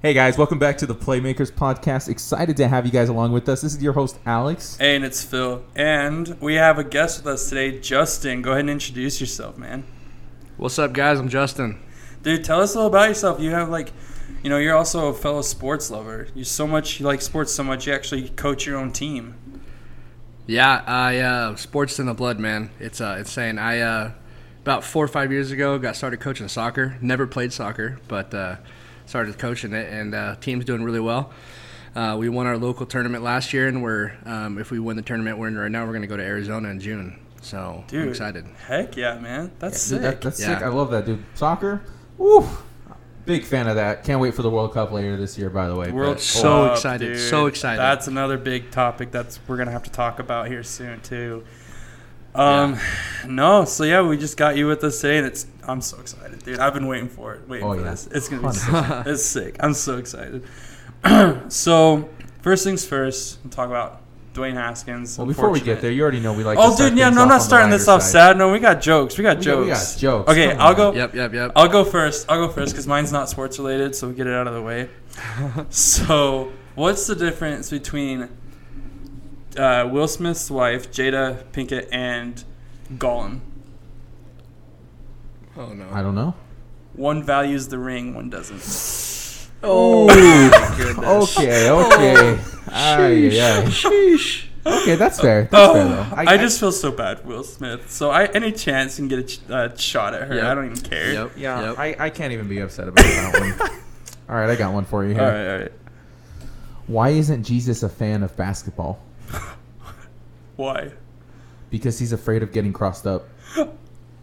Hey guys, welcome back to the Playmakers Podcast. Excited to have you guys along with us. This is your host, Alex. Hey, and it's Phil. And we have a guest with us today, Justin. Go ahead and introduce yourself, man. What's up, guys? I'm Justin. Dude, tell us a little about yourself. You have like, you know, you're also a fellow sports lover. You so much, you like sports so much, you actually coach your own team. Yeah, I uh, sports in the blood, man. It's uh, insane. I uh, about four or five years ago got started coaching soccer. Never played soccer, but uh, started coaching it, and uh, team's doing really well. Uh, we won our local tournament last year, and we're um, if we win the tournament we're in right now, we're going to go to Arizona in June. So Dude, I'm excited. Heck yeah, man. That's Dude, sick. that- that's Yeah. sick. I love that, dude. Soccer, woo, big fan of that. Can't wait for the World Cup later this year. By the way, World But- So Cup, excited, dude. so excited. That's another big topic that's we're gonna have to talk about here soon too. Um, no, so yeah, we just got you with us today, and it's I'm so excited, dude. I've been waiting for it, waiting Oh, for yeah. this. It's gonna be sick. it's sick. I'm so excited. so first things first, we'll talk about Dwayne Haskins. well, before we get there, you already know we like. to Oh, start dude, yeah, no, I'm not starting this off side. sad. No, we got jokes. We got We got- jokes. we got jokes. Okay, Come I'll on. go. Yep, yep, yep. I'll go first. I'll go first because mine's not sports related, so we get it out of the way. so, what's the difference between uh, Will Smith's wife, Jada Pinkett, and Gollum? oh no. I don't know. One values the ring, one doesn't. Oh my goodness. Okay, okay. Ay, yeah. Sheesh. Okay, that's fair. That's Oh, fair though. I, just feel so bad, for Will Smith. So, I any chance you can get a ch- uh, shot at her, Yep. I don't even care. Yep. yeah. Yep. I, I can't even be upset about that one. All right, I got one for you here. All right, all right. Why isn't Jesus a fan of basketball? Why? Because he's afraid of getting crossed up.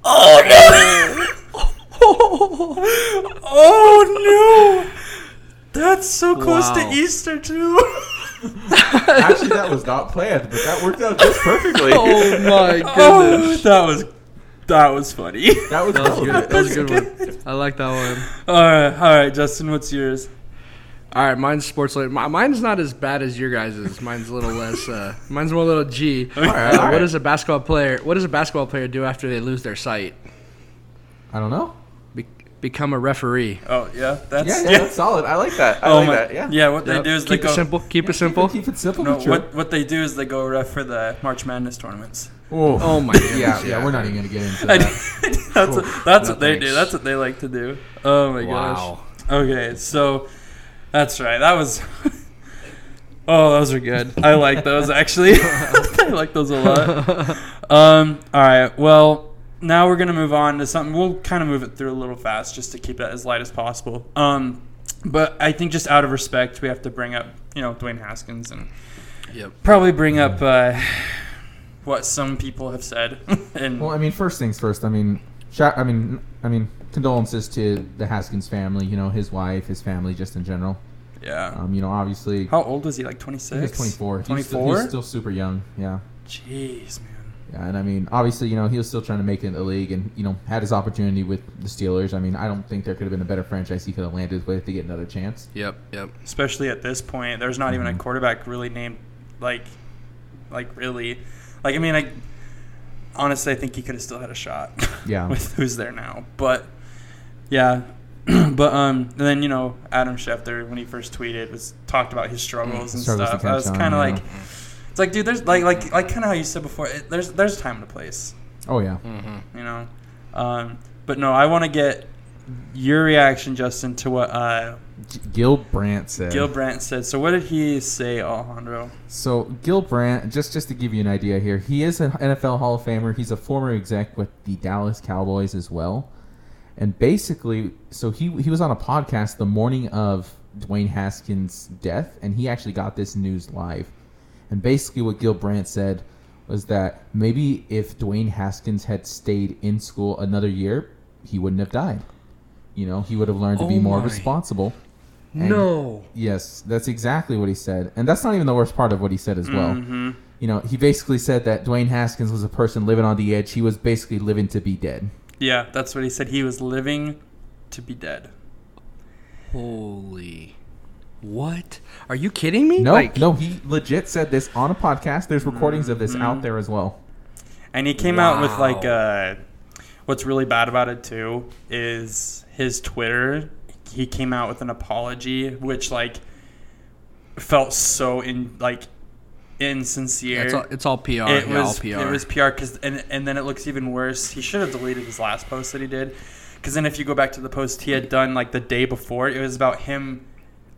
Oh no! oh no! That's so close Wow. to Easter too. Actually, that was not planned, but that worked out just perfectly. Oh my oh, goodness. that was that was funny. That was, That was good. That was a good one. I like that one. all right, all right, Justin, what's yours? All right, mine's sports related. Mi- Mine's not as bad as your guys's. Mine's a little less. Uh, mine's more a little G. right, all right. What does a basketball player? What does a basketball player do after they lose their sight? I don't know. Be- become a referee. Oh yeah, that's Yeah, yeah, that's solid. I like that. I oh like my, that. Yeah. yeah. What they do is they Keep go. it simple. Keep it simple. Keep it simple. No, but what what they do is they go ref for the March Madness tournaments. Oh, Oh my goodness. yeah, yeah. We're not even gonna get into that. that's what, that's what No they do. That's what they like to do. Oh my Wow. gosh. Okay, so that's right. That was. Oh, those are good. I like those actually. I like those a lot. Um, all right. Well, now we're gonna move on to something. We'll kind of move it through a little fast, just to keep it as light as possible. Um, but I think just out of respect, we have to bring up, you know, Dwayne Haskins and Yep. probably bring up uh, what some people have said. and Well, I mean, first things first. I mean, shout, I mean, I mean, condolences to the Haskins family. You know, his wife, his family, just in general. yeah. Um, you know, obviously, How old was he? Like 26? he was 24. He was still- 24? He was still super young. Yeah. Jeez, man. Yeah, and I mean, obviously, you know, he was still trying to make it in the league, and you know, had his opportunity with the Steelers. I mean, I don't think there could have been a better franchise he could have landed with to get another chance. Yep. Yep. Especially at this point, there's not even a Mhm. quarterback really named like, like really, like I mean, I honestly I think he could have still had a shot. Yeah. with who's there now, but yeah. but um, and then you know Adam Schefter when he first tweeted was talked about his struggles and Struggles stuff. I was kind of yeah. like, it's like dude, there's like like like kind of how you said before. It, there's there's time and a place. Oh yeah. Mm-hmm. you know. Um, but no, I want to get your reaction, Justin, to what uh, G- Gil Brandt said. Gil Brandt said. So what did he say, Alejandro? So Gil Brandt, just just to give you an idea here, he is an NFL Hall of Famer. He's a former exec with the Dallas Cowboys as well, and basically, so he he was on a podcast the morning of Dwayne Haskins' death, and he actually got this news live. And basically, what Gil Brandt said was that maybe if Dwayne Haskins had stayed in school another year, he wouldn't have died. You know, he would have learned to be Oh more my. responsible. And- No. Yes, that's exactly what he said. And that's not even the worst part of what he said as well. hmm You know, he basically said that Dwayne Haskins was a person living on the edge. He was basically living to be dead. Yeah, that's what he said. He was living to be dead. Holy. What? Are you kidding me? No, Like, no, he legit said this on a podcast. There's recordings of this out there as well. And he came out with like Wow. uh, what's really bad about it too is his Twitter he came out with an apology, which like felt so in like insincere. It's all, it's all PR. it yeah, was all PR. it was PR because and and then it looks even worse. He should have deleted his last post that he did, because then if you go back to the post he had done like the day before, it was about him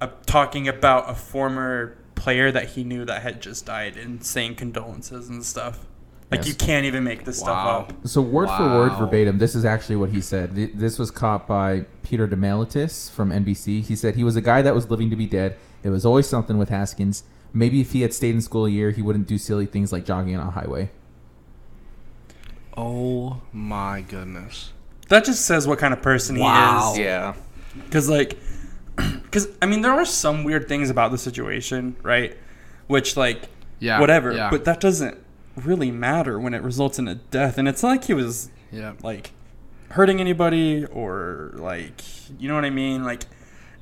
uh, talking about a former player that he knew that had just died and saying condolences and stuff. Like Yes. you can't even make this stuff up. So word for word, verbatim, this is actually what he said. This was caught by Peter DeMelitis from NBC. He said he was a guy that was living to be dead. It was always something with Haskins. Maybe if he had stayed in school a year, he wouldn't do silly things like jogging on a highway. oh my goodness. That just says what kind of person Wow. he is. Yeah. Because, like, because, I mean, there are some weird things about the situation, right? Which, like, Yeah. whatever. Yeah. But that doesn't really matter when it results in a death. And it's not like he was, yeah. like, hurting anybody or, like, you know what I mean? Like,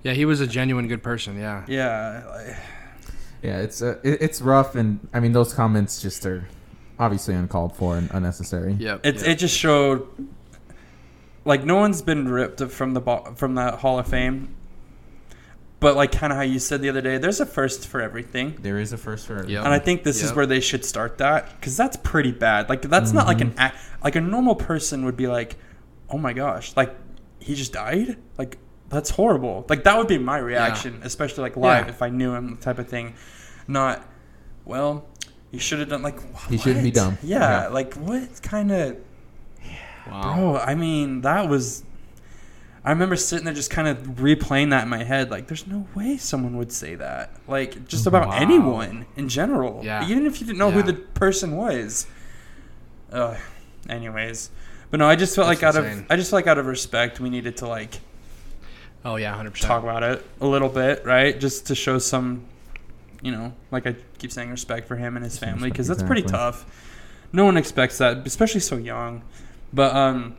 Yeah. He was a genuine good person. Yeah. yeah. Like, Yeah, it's uh, it, it's rough, and I mean those comments just are obviously uncalled for and unnecessary. Yeah. it, yep. it just showed, like, no one's been ripped from the bo- from the Hall of Fame. But, like, kind of how you said the other day, there's a first for everything. There is a first for everything. Yep. And I think this is where they should start that because that's pretty bad. Like that's not like an Mm-hmm. act. Like a normal person would be like, "Oh my gosh, like he just died." Like that's horrible. Like that would be my reaction, especially like live Yeah. if I knew him, type of thing. Not, well, you should have done like. He shouldn't be dumb. Yeah, Yeah. like what kind of wow. bro? I mean, that was. I remember sitting there just kind of replaying that in my head. Like, there's no way someone would say that. Like, just about Wow. anyone in general. Yeah. Even if you didn't know who the person was. Ugh. Anyways. But no, I just felt That's like out insane. of I just felt like out of respect we needed to like Oh yeah. Hundred percent. talk about it a little bit, right? Just to show some, you know, like I keep saying, respect for him and his family because that's pretty tough. No one expects that, especially so young. But um,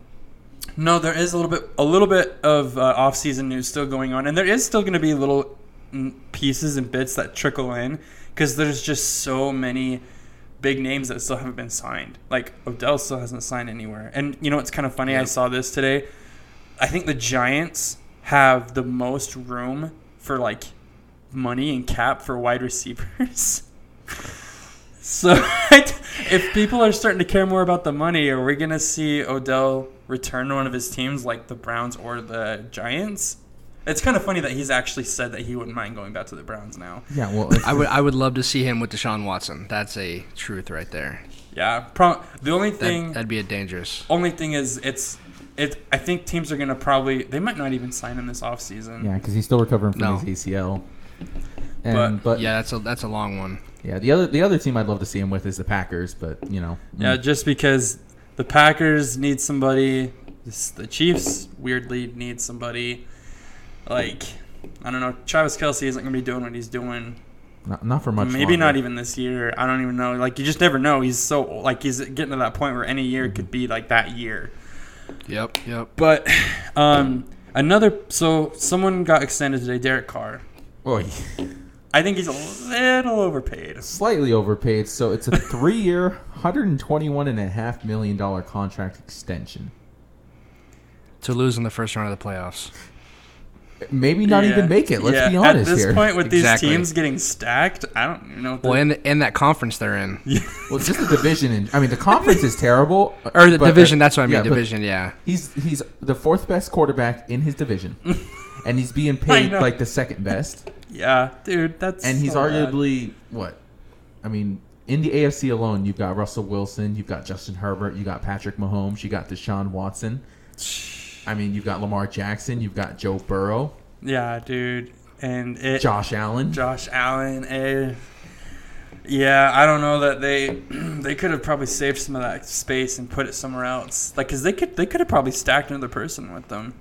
no, there is a little bit, a little bit of uh, off-season news still going on, and there is still going to be little mm, pieces and bits that trickle in because there's just so many big names that still haven't been signed. Like Odell still hasn't signed anywhere, and you know it's kind of funny. I saw this today. I think the Giants have the most room for like money and cap for wide receivers. so if people are starting to care more about the money, are we gonna see Odell return to one of his teams like the Browns or the Giants? It's kind of funny that he's actually said that he wouldn't mind going back to the Browns now. Yeah, well, I would I would love to see him with Deshaun Watson. That's a truth right there. Yeah, pro- the only That, thing that'd be a dangerous. only thing is it's it. I think teams are gonna probably they might not even sign him this offseason. yeah, because he's still recovering from No. his ACL. And, But- but, Yeah, that's a that's a long one. yeah, the other the other team I'd love to see him with is the Packers, but you know, Yeah, mm, just because the Packers need somebody, the Chiefs weirdly need somebody. Like, I don't know. Travis Kelce isn't going to be doing what he's doing. not, not for much. Maybe not even this year. I don't even know. Like, you just never know. He's so like he's getting to that point where any year could be like that year. Yep, yep. But um, another. So someone got extended today. Derek Carr. Oy. I think he's a little overpaid. slightly overpaid. So it's a three-year, hundred and twenty-one and a half million dollar contract extension. To lose in the first round of the playoffs. Maybe not Yeah. even make it. Let's Yeah, be honest here. At this here. point, with Exactly. these teams getting stacked, I don't even know. What Well, the- in in that conference they're in, Well, just the division. In, I mean, the conference is terrible. or the but- division. That's what I mean. yeah, division. Yeah. He's he's the fourth best quarterback in his division, and he's being paid like the second best. Yeah, dude, that's And he's so bad. arguably what? I mean, in the AFC alone, you've got Russell Wilson, you've got Justin Herbert, you got Patrick Mahomes, you got Deshaun Watson. I mean, you've got Lamar Jackson, you've got Joe Burrow, Yeah, dude, and it Josh Allen. Josh Allen. Eh, yeah, I don't know that they they could have probably saved some of that space and put it somewhere else. Like, cause they could they could have probably stacked another person with them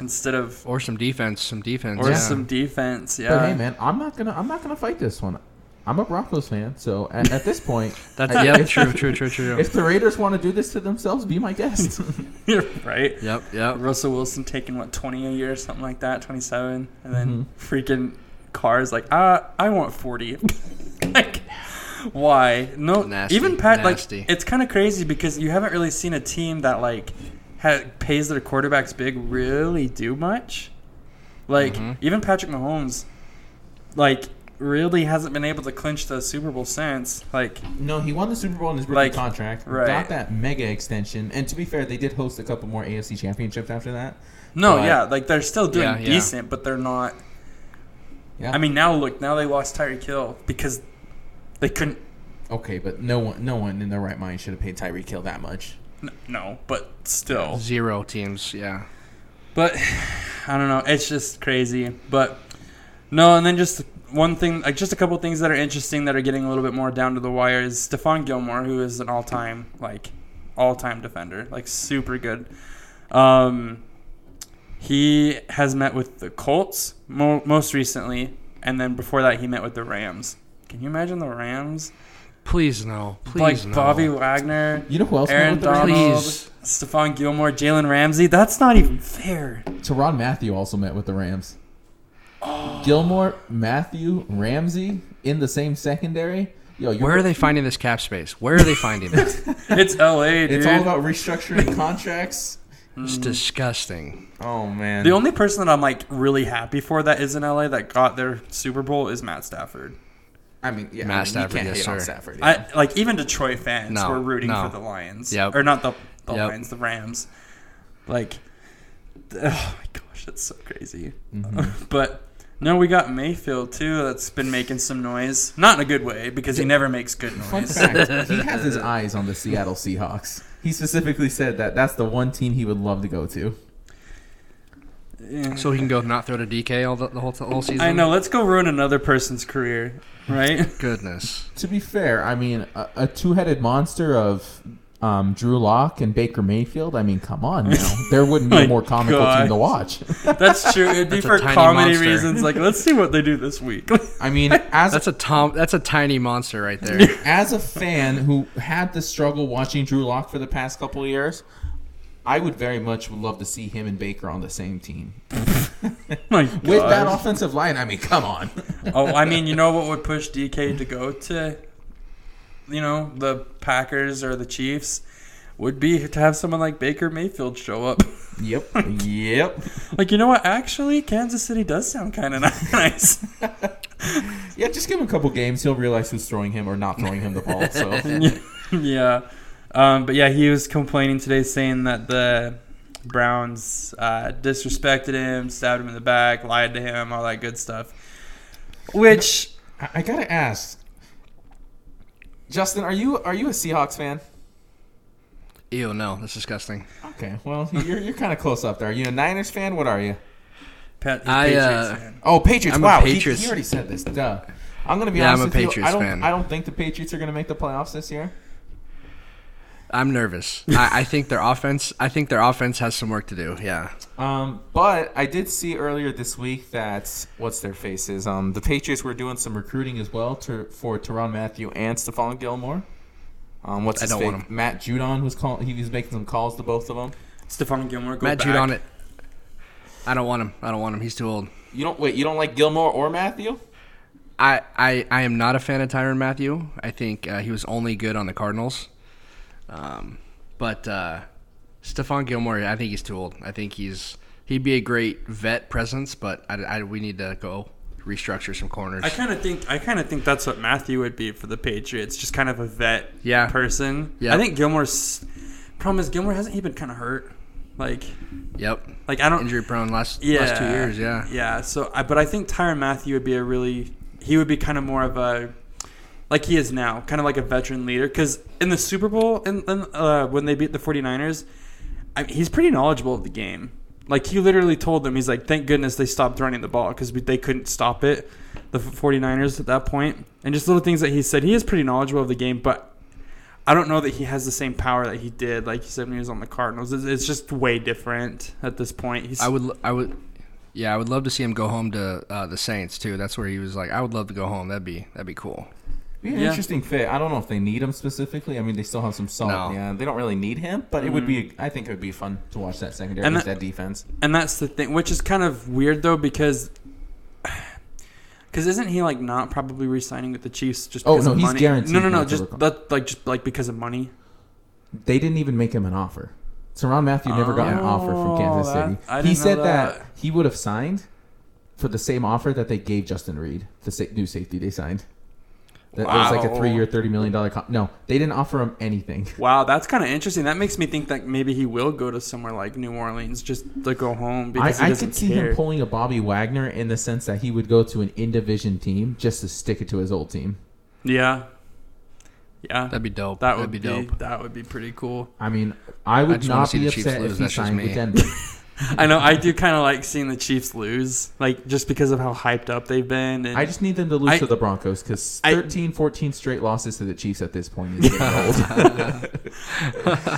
instead of Or some defense. Some defense. or yeah. some defense. Yeah, But hey, man, I'm not gonna I'm not gonna fight this one. I'm a Broncos fan, so at, at this point, That's I- yeah. if- True. True. True. True. If the Raiders want to do this to themselves, be my guest. You're right. Yep. Yep. Russell Wilson taking what twenty a year, or something like that, twenty seven, and then Mhm. freaking cars like, uh, I want forty. like, why? No, Nasty, even Pat. nasty. Like, it's kind of crazy because you haven't really seen a team that like ha pays their quarterbacks big really do much. Like Mhm. even Patrick Mahomes, like really hasn't been able to clinch the Super Bowl since. Like No, he won the Super Bowl in his rookie Like, contract. right. Got that mega extension, and to be fair, they did host a couple more AFC championships after that. no, But- yeah, like they're still doing Yeah, yeah. decent, but they're not. Yeah. I mean, now look, now they lost Tyreek Hill because they couldn't. okay, but no one, no one in their right mind should have paid Tyreek Hill that much. No, but still. Zero teams. Yeah. But I don't know. It's just crazy. But no, and then just one thing, like just a couple things that are interesting that are getting a little bit more down to the wire is Stephon Gilmore, who is an all-time like all-time defender, like super good. Um, he has met with the Colts mo- most recently, and then before that, he met with the Rams. Can you imagine the Rams? Please no. Please like no. Bobby Wagner, You know who else? Aaron went with the Rams? Donald, Please. Stephon Gilmore, Jalen Ramsey. That's not even fair. Tyrann Mathieu also met with the Rams. Gilmore, Mathieu, Ramsey in the same secondary. Yo, Where are they finding this cap space? Where are they finding it? It's LA, dude. It's all about restructuring contracts. It's disgusting. Oh man. The only person that I'm like really happy for that is in LA that got their Super Bowl is Matt Stafford. I mean, yeah, Matt I mean, Stafford, you can't yes, hate on sir. Stafford. yeah. I like even Detroit fans No, were rooting no. for the Lions. Yep. Or not the the Yep. Lions, the Rams. Like, oh my gosh, that's so crazy. Mm-hmm. but no, we got Mayfield too. That's been making some noise, not in a good way because he never makes good Fun noise. fact: He has his eyes on the Seattle Seahawks. He specifically said that that's the one team he would love to go to. Yeah. So he can go not throw to DK all the, the whole, the whole season. I know. Let's go ruin another person's career, right? Goodness. To be fair, I mean, a, a two-headed monster of um, Drew Lock and Baker Mayfield. I mean, come on now. There wouldn't be a more comical gosh. team to watch. That's true. It'd be That's for comedy monster. reasons. Like, let's see what they do this week. I mean, as That's a tom. That's a tiny monster right there. as a fan who had the struggle watching Drew Lock for the past couple of years, I would very much would love to see him and Baker on the same team. With that offensive line, I mean, come on. oh, I mean, you know what would push DK to go to, you know, the Packers or the Chiefs, would be to have someone like Baker Mayfield show up. yep. Yep. like, you know what? Actually, Kansas City does sound kind of nice. Yeah, just give him a couple games. He'll realize who's throwing him or not throwing him the ball. So yeah. Um, but yeah, he was complaining today, saying that the Browns uh, disrespected him, stabbed him in the back, lied to him, all that good stuff. Which I, I gotta ask, Justin, are you are you a Seahawks fan? Ew, no, that's disgusting. Okay, well you're you're kind of close up there. Are you a Niners fan? What are you? Pat, I, Patriots uh, fan. Oh, Patriots. I'm wow, he- Patriots- He, already said this. Duh. I'm gonna be Yeah, honest I'm a with you. Patriots I don't. fan. I don't think the Patriots are gonna make the playoffs this year. I'm nervous. I, I think their offense. I think their offense has some work to do. Yeah. Um, but I did see earlier this week that what's their faces. Um, the Patriots were doing some recruiting as well to, for Tyrann Mathieu and Stephon Gilmore. Um, what's I don't fake? want him. Matt Judon was calling. He was making some calls to both of them. Stephon Gilmore, go Matt back. Judon it. I don't want him. I don't want him. He's too old. You don't wait. You don't like Gilmore or Mathieu? I, I, I am not a fan of Tyrann Mathieu. I think uh, he was only good on the Cardinals. Um, but uh, Stephon Gilmore, I think he's too old. I think he's he'd be a great vet presence, but I, I- we need to go restructure some corners. I kind of think I kind of think that's what Mathieu would be for the Patriots, just kind of a vet Yeah. person. Yeah. I think Gilmore's problem is Gilmore hasn't he been kind of hurt, like yep. like I don't Injury prone last yeah last two years. Yeah. yeah. So I but I think Tyrann Mathieu would be a really he would be kind of more of a like he is now, kind of like a veteran leader. Because in the Super Bowl, and uh, when they beat the 49ers, I, he's pretty knowledgeable of the game. Like he literally told them, he's like, "Thank goodness they stopped running the ball because they couldn't stop it." The 49ers at that point, and just little things that he said. He is pretty knowledgeable of the game, but I don't know that he has the same power that he did, like he said when he was on the Cardinals. It's, it's just way different at this point. He's, I would I would yeah, I would love to see him go home to uh, the Saints too. That's where he was like, I would love to go home. That'd be that'd be cool. Be an Yeah. interesting fit. I don't know if they need him specifically. I mean, they still have some solid. No. Yeah, they don't really need him, but it would be. Mm. I think it would be fun to watch that secondary, And that- that defense. And that's the thing, which is kind of weird though, because because isn't he like not probably re-signing with the Chiefs just Oh, because no, of he's money? guaranteed No, no, no, just that like just like because of money. They didn't even make him an offer. Tyrann Mathieu never got an offer from Oh, Kansas that- City. I he didn't know said that. he would have signed for the same offer that they gave Justin Reid, the sa- new safety they signed. That was like a three-year, thirty million dollar. Con- no, they didn't offer him anything. Wow, that's kind of interesting. That makes me think that maybe he will go to somewhere like New Orleans just to go home because I, I he doesn't could see care. him pulling a Bobby Wagner in the sense that he would go to an in division team just to stick it to his old team. yeah, yeah, That'd be dope. that That'd would be be dope. That would be pretty cool. I mean, I would just wanna not be the Chiefs upset lose, if he signed me. with Denver. I know I do kind of like seeing the Chiefs lose, like just because of how hyped up they've been. And I just need them to lose I- to the Broncos because I- 13, 14 straight losses to the Chiefs at this point is getting old.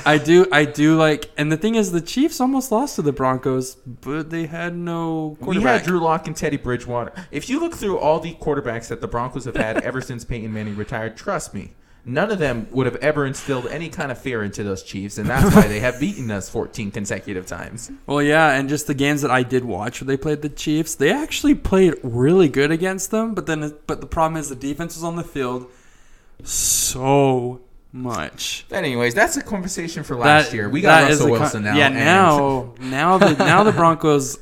I do, I do like, and the thing is, the Chiefs almost lost to the Broncos, but they had no We had Drew Lock and Teddy Bridgewater. If you look through all the quarterbacks that the Broncos have had ever since Peyton Manning retired, trust me, none of them would have ever instilled any kind of fear into those Chiefs, and that's why they have beaten us 14 consecutive times. Well, yeah, and just the games that I did watch where they played the Chiefs, they actually played really good against them. But then, but the problem is the defense was on the field so much. But anyways, that's a conversation for last That- year. We got Russell a con- Wilson now. Yeah, now, now the now the Broncos.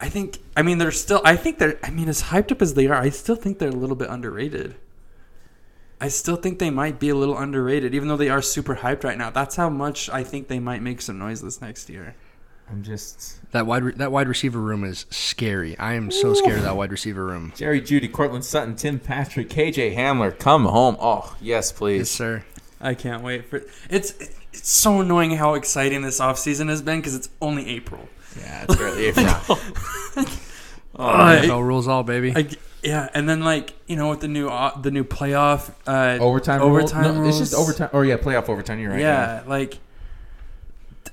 I think. I mean, they're still. I think they're. I mean, as hyped up as they are, I still think they're a little bit underrated. I still think they might be a little underrated, even though they are super hyped right now. That's how much I think they might make some noise this next year. I'm just That wide re- that wide receiver room is scary. I am so scared of that wide receiver room. Jerry Jeudy, Courtland Sutton, Tim Patrick, KJ Hamler, come home. Oh, yes, Yes, please. sir. I can't wait for it's. It's so annoying how exciting this offseason has been because it's only April. Yeah, it's barely April. oh, Uh, NFL rules all, baby. I, yeah, and then like you know with the new uh, the new playoff uh, overtime, overtime rule? No, it's just rules. overtime. Or yeah, playoff overtime. You're right. yeah, like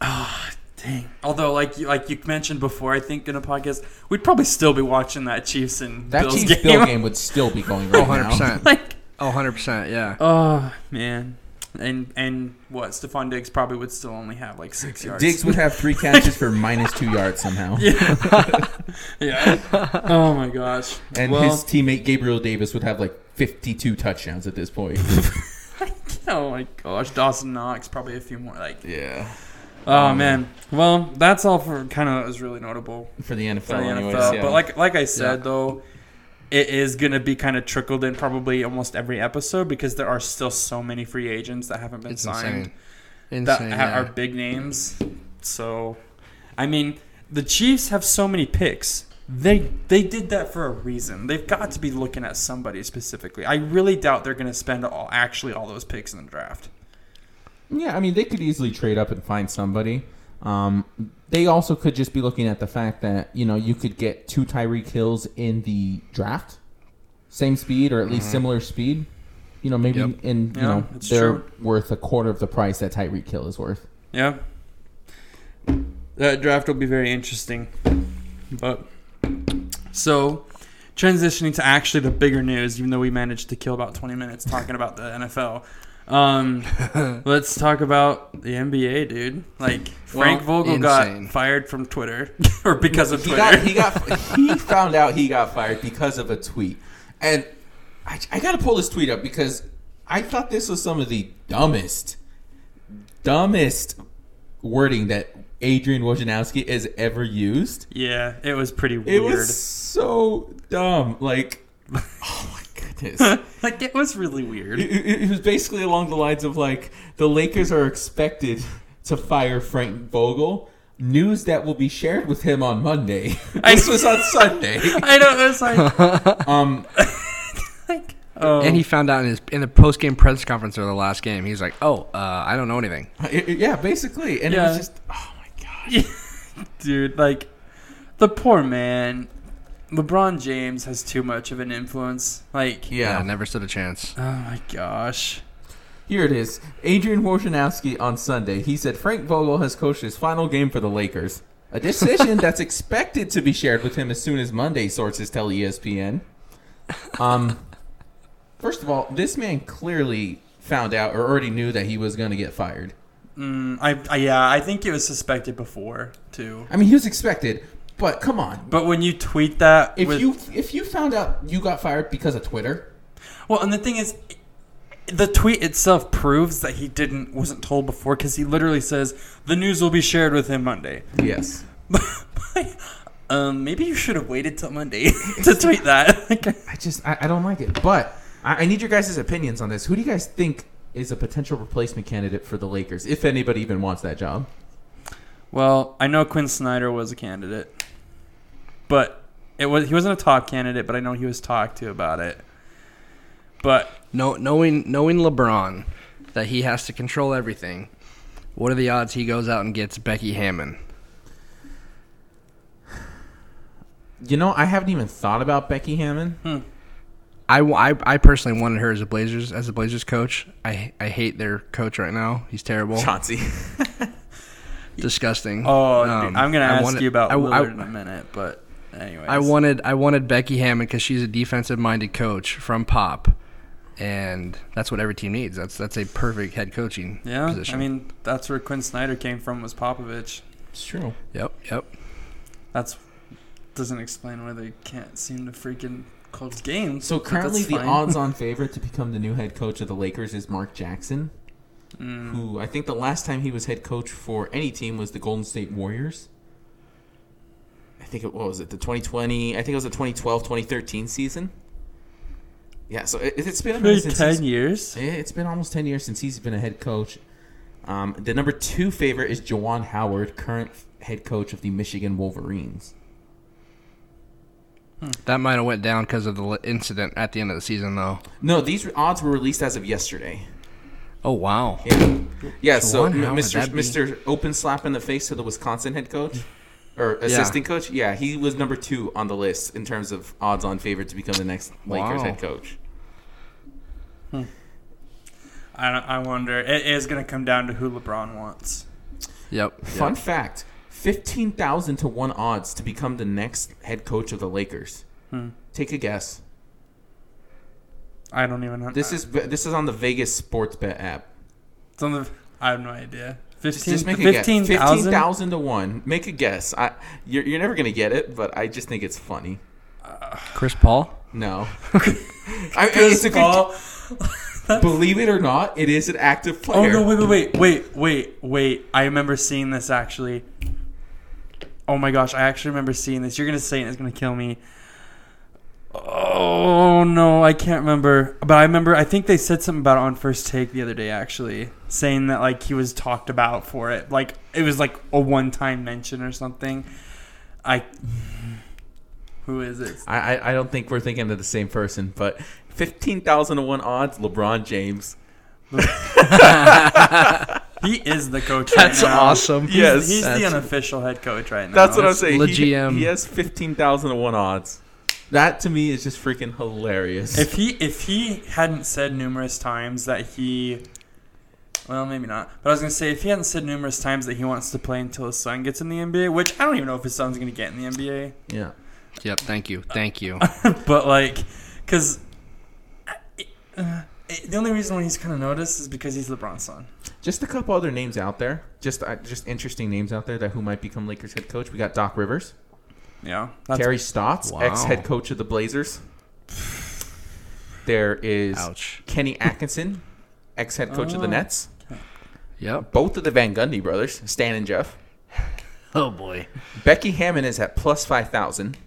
ah dang. Although like you, like you mentioned before, I think in a podcast we'd probably still be watching that Chiefs and that Bills Chiefs game. Bill game would still be going right Oh, 100 now. percent. like Oh, 100 percent. Yeah. oh man, and and what Stefon Diggs probably would still only have like six yards. Diggs would have three catches for minus two yards somehow. yeah. oh my gosh. And well, his teammate Gabriel Davis would have like 52 touchdowns at this point. oh my gosh, Dawson Knox probably a few more. Like yeah. oh um, man. Well, that's all for kind of was really notable For the NFL, for the anyways. NFL. yeah. But like like I said Yeah. though, it is gonna be kind of trickled in probably almost every episode because there are still so many free agents that haven't been It's signed insane. that Insane. ha- yeah. are big names. So, I mean, the Chiefs have so many picks. They they did that for a reason. They've got to be looking at somebody specifically. I really doubt they're going to spend all actually all those picks in the draft. Yeah, I mean, they could easily trade up and find somebody. Um, they also could just be looking at the fact that you know you could get two Tyreek Hills in the draft, same speed or at least mm-hmm. similar speed. You know, maybe Yep. in you Yeah, know they're true. worth a quarter of the price that Tyreek Hill is worth. Yeah. That draft will be very interesting. But so transitioning to actually the bigger news, even though we managed to kill about 20 minutes talking about the NFL. Um, let's talk about the NBA, dude. Like Frank Well, Vogel insane. got fired from Twitter or because of he Twitter. got he got he found out he got fired because of a tweet, and I, I got to pull this tweet up because I thought this was some of the dumbest, dumbest wording that Adrian Wojnarowski has ever used. yeah, it was pretty It weird. was so dumb. Like, oh my goodness. like it was really weird. It, it- it was basically along the lines of like the Lakers are expected to fire Frank Vogel. News that will be shared with him on Monday. I- this was on Sunday. I know it was like, Um, like oh, and he found out in his in the post game press conference of the last game. He's like, "Oh, uh, I don't know anything." it- it- yeah, basically, and it was just oh my god. dude, like the poor man. LeBron James has too much of an influence. Like, Yeah, Yeah. never stood a chance. oh my gosh. Here it is. Adrian Wojnarowski on Sunday. He said Frank Vogel has coached his final game for the Lakers. A decision that's expected to be shared with him as soon as Monday, sources tell ESPN. Um, first of all, this man clearly found out or already knew that he was going to get fired. Mm, I, I yeah, I think it was suspected before too. I mean, he was expected, but come on. But when you tweet that, If with- you if you found out you got fired because of Twitter, well, and the thing is, the tweet itself proves that he didn't wasn't told before because he literally says the news will be shared with him Monday. yes. Um, maybe you should have waited till Monday to tweet that. Like, I just I, I don't like it. But I, I need your guys' opinions on this. Who do you guys think is a potential replacement candidate for the Lakers, if anybody even wants that job? well, I know Quin Snyder was a candidate, but it was he wasn't a top candidate. But I know he was talked to about it. But No, knowing knowing LeBron that he has to control everything. What are the odds he goes out and gets Becky Hammon? You know, I haven't even thought about Becky Hammon. I, I, I personally wanted her as a Blazers as a Blazers coach. I I hate their coach right now. He's terrible, Chauncey. disgusting. oh, Um, dude, I'm gonna I ask wanted- you about I- I- in a minute. But anyways, I wanted I wanted Becky Hammon because she's a defensive minded coach from Pop, and that's what every team needs. That's that's a perfect head coaching Yeah, position. I mean that's where Quin Snyder came from was Popovich. it's true. yep, yep. That's doesn't explain why they can't seem to freaking close games. So currently, the odds-on favorite to become the new head coach of the Lakers is Mark Jackson, Mm. who I think the last time he was head coach for any team was the Golden State Warriors. I think it what was it the 2020. I think it was the 2012 2013 season. Yeah, so it, it's been a minute since ten years. It's been almost 10 years since he's been a head coach. Um, the number two favorite is Juwan Howard, current head coach of the Michigan Wolverines. That might have went down because of the incident at the end of the season, though. No, these odds were released as of yesterday. Oh wow. Yeah, yeah. So Juwan Howard, Mr. be- Mr. Open slap in the face to the Wisconsin head coach or assistant coach. Yeah, he was number two on the list in terms of odds-on favorite to become the next Lakers Wow. head coach. I don't, I wonder. It is going to come down to who LeBron wants. Yep. Fun yep. fact: fifteen thousand to one odds to become the next head coach of the Lakers. Hmm. Take a guess. I don't even know. This is this is on the Vegas sports bet app. It's on the. I have no idea. Just, Fifteen. just make a guess. Fifteen Fifteen thousand. thousand to one. Make a guess. I you're, you're never gonna get it, but I just think it's funny. Uh, Chris Paul. No, I, it's a good, believe it or not, it is an active player. Oh no! Wait! Wait! Wait! Wait! Wait! Wait! I remember seeing this actually. Oh my gosh! I actually remember seeing this. You're gonna say it. and It's gonna kill me. Oh no! I can't remember. But I remember. I think they said something about it on first take the other day. Actually, saying that like he was talked about for it. Like it was like a one-time mention or something. I. Who is it? I, I I don't think we're thinking of the same person, but fifteen thousand to one odds, LeBron James. He is the coach. That's right now. awesome. He's, Yes. he's the That's- unofficial head coach right now. That's what I'm saying. the He, GM. he has fifteen thousand to one odds. That to me is just freaking hilarious. If he if he hadn't said numerous times that he well, maybe not. But I was gonna say if he hadn't said numerous times that he wants to play until his son gets in the NBA, which I don't even know if his son's gonna get in the NBA. yeah. Yep. Thank you. Thank you. but like, because uh, the only reason why he's kind of noticed is because he's LeBron's son. Just a couple other names out there. Just uh, just interesting names out there that who might become Lakers head coach. We got Doc Rivers, Yeah, Terry Stotts, Wow. ex head coach of the Blazers. There is Ouch. Kenny Atkinson, ex head coach of the Oh. Nets. Yep. Both of the Van Gundy brothers, Stan and Jeff. Oh boy. Becky Hammon is at plus five thousand,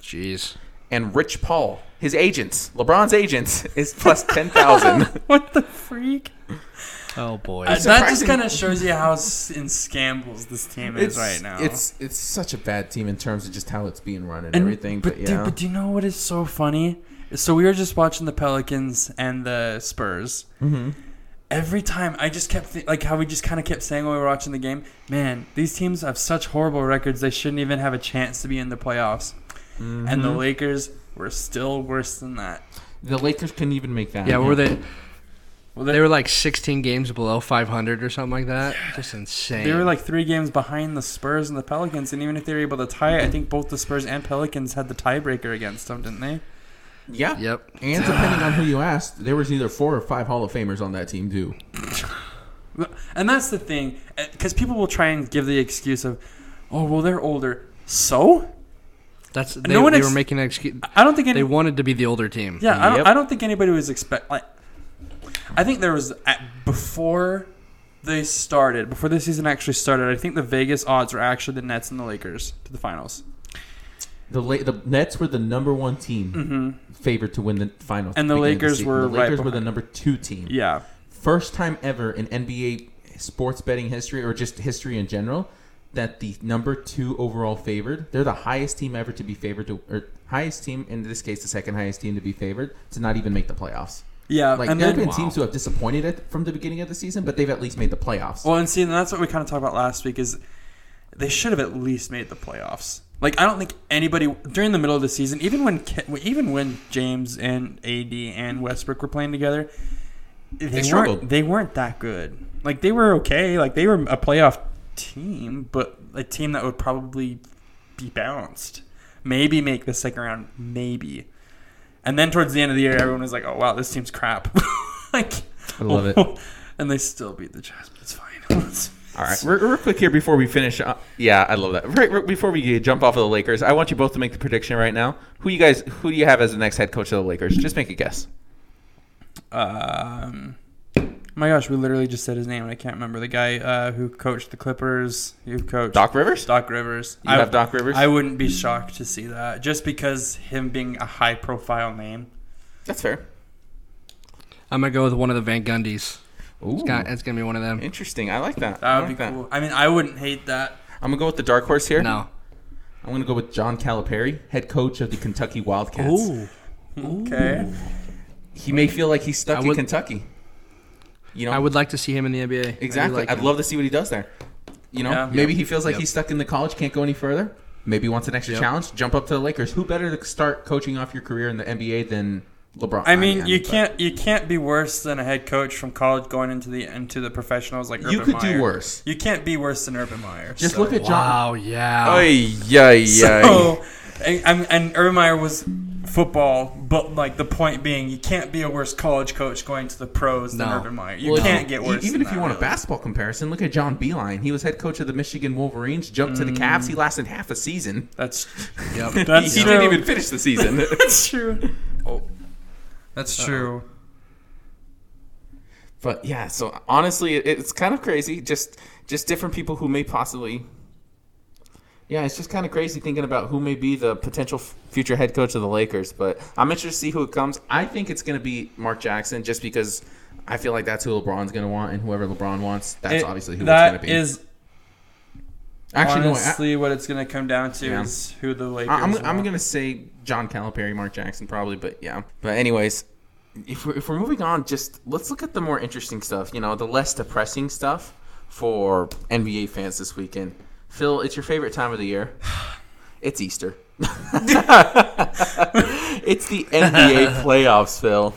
Jeez. and Rich Paul, his agents, LeBron's agents, is plus ten thousand. what the freak. Oh boy. Uh, that just kind of shows you how s- in scambles this team is right now. It's it's such a bad team in terms of just how it's being run and, And- everything. But, dude, yeah, but do you know what is so funny? So we were just watching the Pelicans and the Spurs. Mhm. Every time I just kept th- like how we just kind of kept saying when we were watching the game, man, these teams have such horrible records. They shouldn't even have a chance to be in the playoffs. And Mm-hmm. the Lakers were still worse than that. the Lakers couldn't even make that. yeah. Were they? Well, They were like 16 games below 500 or something like that. Just insane. They were like three games behind the Spurs and the Pelicans, and even if they were able to tie it, I think both the Spurs and Pelicans had the tiebreaker against them, didn't they? Yeah. Yep. And depending on who you asked, there was either four or five Hall of Famers on that team too. And that's the thing, eh, because people will try and give the excuse of, "Oh, well, they're older." So That's they, No one they ex- were making an excuse. I don't think any. They wanted to be the older team. yeah, I don't. Yep. I don't think anybody was expect. Like, I think there was at, before they started, before the season actually started. I think the Vegas odds were actually the Nets and the Lakers to the finals. The La- the Nets were the number one team favored to win the finals, Mm-hmm. And the Lakers season. were the right Lakers were the number two team. Yeah. First time ever in NBA sports betting history, or just history in general, that the number two overall favored. They're the highest team ever to be favored to, or highest team in this case, the second highest team to be favored to not even make the playoffs. Yeah. Like and there have been teams who have disappointed it from the beginning of the season, but they've at least made the playoffs. well, and see, and that's what we kind of talked about last week is they should have at least made the playoffs. Like I don't think anybody during the middle of the season, even when even when James and AD and Westbrook were playing together, they, struggled. weren't they weren't that good. Like they were okay. Like they were a playoff team, but a team that would probably be bounced. Maybe make the second round, maybe. And then towards the end of the year, everyone was like, "Oh wow, this team's crap." like I love it. and they still beat the Jazz, but it's fine. It's- All right, real, real quick here before we finish. Uh, yeah, I love that. Right, right before we jump off of the Lakers, I want you both to make the prediction right now. Who you guys? Who do you have as the next head coach of the Lakers? Just make a guess. Um, my gosh, we literally just said his name. and I can't remember the guy uh, who coached the Clippers. Who coached Doc Rivers. Doc Rivers. You have Doc Rivers. I wouldn't be shocked to see that, just because him being a high-profile name. That's fair. I'm gonna go with one of the Van Gundys. Ooh, It's, got, it's gonna be one of them. interesting. I like that. That I would like be that. I mean, I wouldn't hate that. I'm gonna go with the dark horse here. No. I'm going to go with John Calipari, head coach of the Kentucky Wildcats. Okay. He may feel like he's stuck I in would- Kentucky. You know, I would like to see him in the NBA. Exactly. like I'd him. love to see what he does there. You know, Yeah. maybe he feels like Yep. he's stuck in the college, can't go any further. Maybe he wants an extra Yep. challenge, jump up to the Lakers. Who better to start coaching off your career in the NBA than LeBron? I mean, you but can't you can't be worse than a head coach from college going into the into the professionals like You Urban could do worse. You can't be worse than Urban Meyer. Just so- look at John. Wow, yeah. Oh yeah, yeah. So, and, and, and Urban Meyer was football, but like the point being, you can't be a worse college coach going to the pros than Urban Meyer. You Well, can't get worse. Even than if you that, want a basketball comparison, look at John Beilein. He was head coach of the Michigan Wolverines, jumped to the mm. Cavs. He lasted half a season. That's Yep. that's he true. didn't even finish the season. That's true. That's true. But yeah, so honestly, it's kind of crazy. Just just different people who may possibly. Yeah, it's just kind of crazy thinking about who may be the potential future head coach of the Lakers. But I'm interested to see who it comes. I think it's going to be Mark Jackson just because I feel like that's who LeBron's going to want, and whoever LeBron wants, that's It- obviously who that it's going to be. is Actually, no, I, honestly what it's going to come down to Yeah. is who the Lakers. I- I'm, I'm going to say John Calipari, Mark Jackson, probably, but yeah. But anyways, if we're, if we're moving on, just let's look at the more interesting stuff. You know, the less depressing stuff for NBA fans this weekend. Phil, it's your favorite time of the year. It's Easter. it's the NBA playoffs, Phil.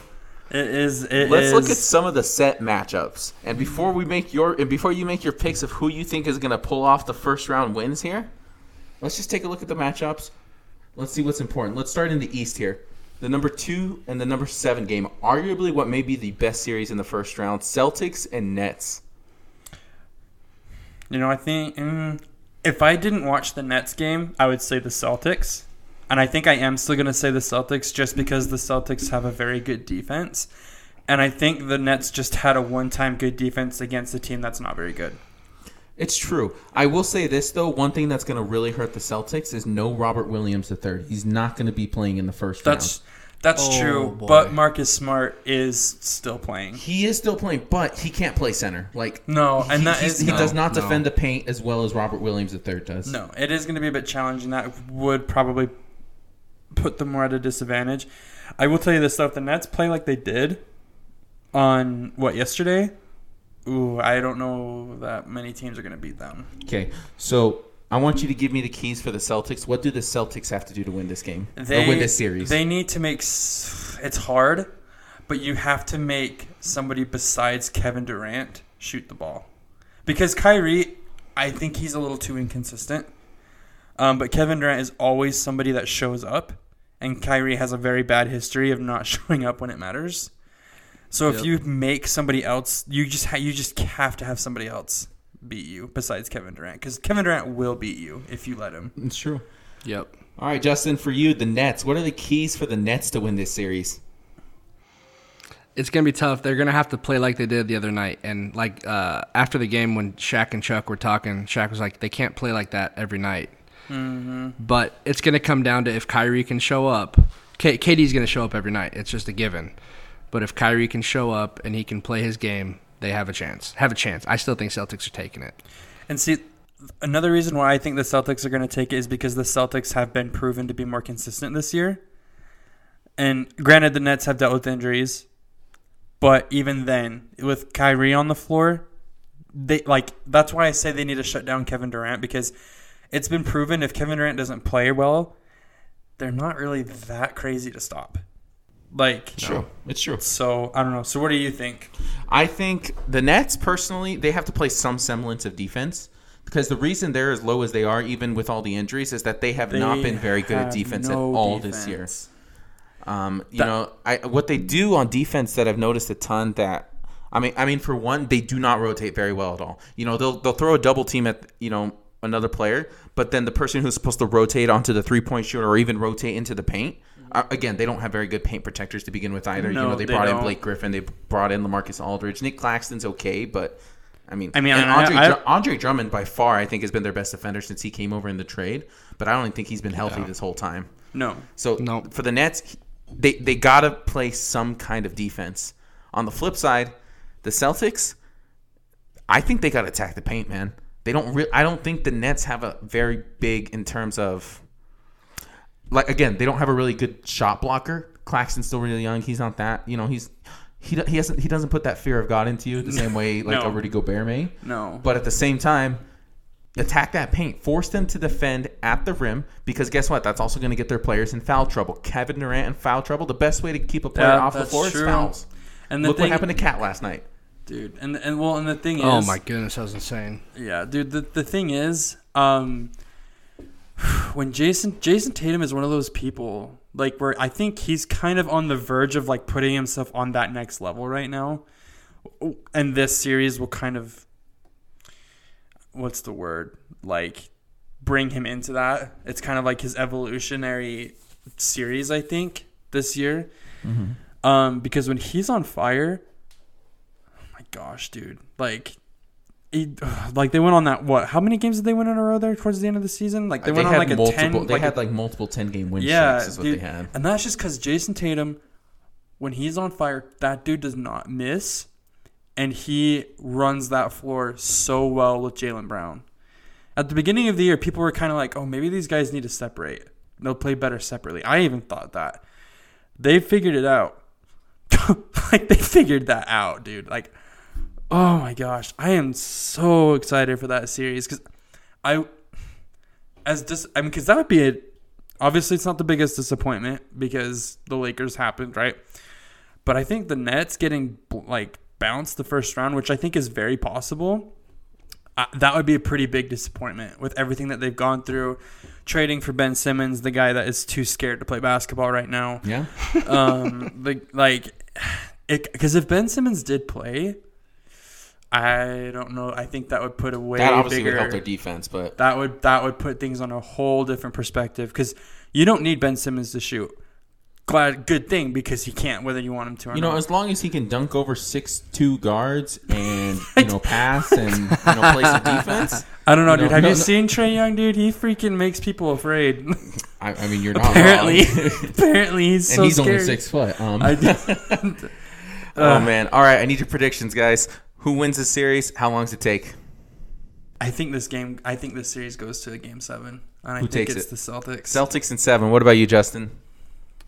It is. It Let's look at some of the set matchups. And before we make your and before you make your picks of who you think is going to pull off the first round wins here, let's just take a look at the matchups. Let's see what's important. Let's start in the East here. The number two and the number seven game, arguably what may be the best series in the first round: Celtics and Nets. You know, I think mm, if I didn't watch the Nets game, I would say the Celtics. And I think I am still going to say the Celtics just because the Celtics have a very good defense. And I think the Nets just had a one time good defense against a team that's not very good. It's true. I will say this though: one thing that's going to really hurt the Celtics is no Robert Williams III. He's not going to be playing in the first That's that's Oh, true. boy. But Marcus Smart is still playing. He is still playing, but he can't play center. Like No, and he, that he's- he no, does not no. defend the paint as well as Robert Williams III does. No, it is going to be a bit challenging. That would probably put them more at a disadvantage. I will tell you this though: if the Nets play like they did on what yesterday, ooh, I don't know that many teams are going to beat them. Okay, so I want you to give me the keys for the Celtics. What do the Celtics have to do to win this game They or win this series? They need to make. It's hard, but you have to make somebody besides Kevin Durant shoot the ball, because Kyrie, I think he's a little too inconsistent. Um, but Kevin Durant is always somebody that shows up, and Kyrie has a very bad history of not showing up when it matters. So if you make somebody else, you just ha- you just have to have somebody else beat you besides Kevin Durant, because Kevin Durant will beat you if you let him. it's true. Yep. All right, Justin, for you, the Nets. What are the keys for the Nets to win this series? It's gonna be tough. They're gonna have to play like they did the other night. And like uh, after the game, when Shaq and Chuck were talking, Shaq was like, "They can't play like that every night." Mm-hmm. But it's going to come down to if Kyrie can show up. K- KD's going to show up every night. It's just a given. But if Kyrie can show up and he can play his game, they have a chance. Have a chance. I still think Celtics are taking it. And see, another reason why I think the Celtics are going to take it is because the Celtics have been proven to be more consistent this year. And granted, the Nets have dealt with injuries, but even then, with Kyrie on the floor, they like that's why I say they need to shut down Kevin Durant because it's been proven if Kevin Durant doesn't play well, they're not really that crazy to stop. Like, True. It's true. so I don't know. So what do you think? I think the Nets personally they have to play some semblance of defense because the reason they're as low as they are, even with all the injuries, is that they have not been very good at defense no at all this year. Um, you That- know, I what they do on defense that I've noticed a ton that I mean, I mean, for one, they do not rotate very well at all. You know, they'll they'll throw a double team at you know another player, but then the person who's supposed to rotate onto the three point shooter or even rotate into the paint. Uh, again, they don't have very good paint protectors to begin with either. you No, know, they, they brought in don't. Blake Griffin, they brought in Lamarcus Aldridge, Nick Claxton's okay, but I mean, I mean, and I- Andre, I- Dru- Andre Drummond by far, I think, has been their best defender since he came over in the trade. But I don't even think he's been healthy this whole time. No. So No. for the Nets, they they gotta play some kind of defense. On the flip side, the Celtics, I think they gotta attack the paint, man. They don't. Re- I don't think the Nets have a very big in terms of. Like again, they don't have a really good shot blocker. Claxton's still really young. He's not that. You know, he's he he hasn't he doesn't put that fear of God into you the same way like No. a Rudy Gobert may. No. But at the same time, attack that paint. Force them to defend at the rim because guess what? That's also going to get their players in foul trouble. Kevin Durant in foul trouble. The best way to keep a player Yeah, off the floor is fouls. And the Look thing, what happened to Cat last night. Dude. And and well, and the thing is, Oh my goodness, that was insane. Yeah, dude. The the thing is, um, when Jayson Jayson Tatum is one of those people like where I think he's kind of on the verge of like putting himself on that next level right now, and this series will kind of what's the word like bring him into that. It's kind of like his evolutionary series, I think, this year. Um, because when he's on fire, oh gosh, dude, like. He, like they went on that what? How many games did they win in a row there towards the end of the season? Like they, went on had like a multiple. ten. they like had like multiple ten game win yeah, streaks. Is what dude. they had. And that's just because Jayson Tatum, when he's on fire, that dude does not miss, and he runs that floor so well with Jaylen Brown. At the beginning of the year, people were kind of like, "Oh, maybe these guys need to separate. They'll play better separately." I even thought that. They figured it out. like they figured that out, dude. Like, oh my gosh, I am so excited for that series because I as dis I mean, because that would be a obviously it's not the biggest disappointment because the Lakers happened, right? But I think the Nets getting like bounced the first round, which I think is very possible, uh, that would be a pretty big disappointment with everything that they've gone through. Trading for Ben Simmons, the guy that is too scared to play basketball right now. Yeah. Um, the, like, because if Ben Simmons did play, I don't know. I think that would put a way that obviously bigger would help their defense, but that would that would put things on a whole different perspective because you don't need Ben Simmons to shoot. Glad, good thing because he can't whether you want him to or you know, not. as long as he can dunk over six two guards and you know pass and you know play some defense. I don't know, you know, dude. Have no, you no. seen Trae Young, dude? He freaking makes people afraid. I, I mean, you're not apparently, apparently he's and so he's scary. only six foot. Um, I oh man! All right, I need your predictions, guys. Who wins the series? How long does it take? I think this game. I think this series goes to a game seven, and I Who think takes it's it? the Celtics. Celtics in seven. What about you, Justin?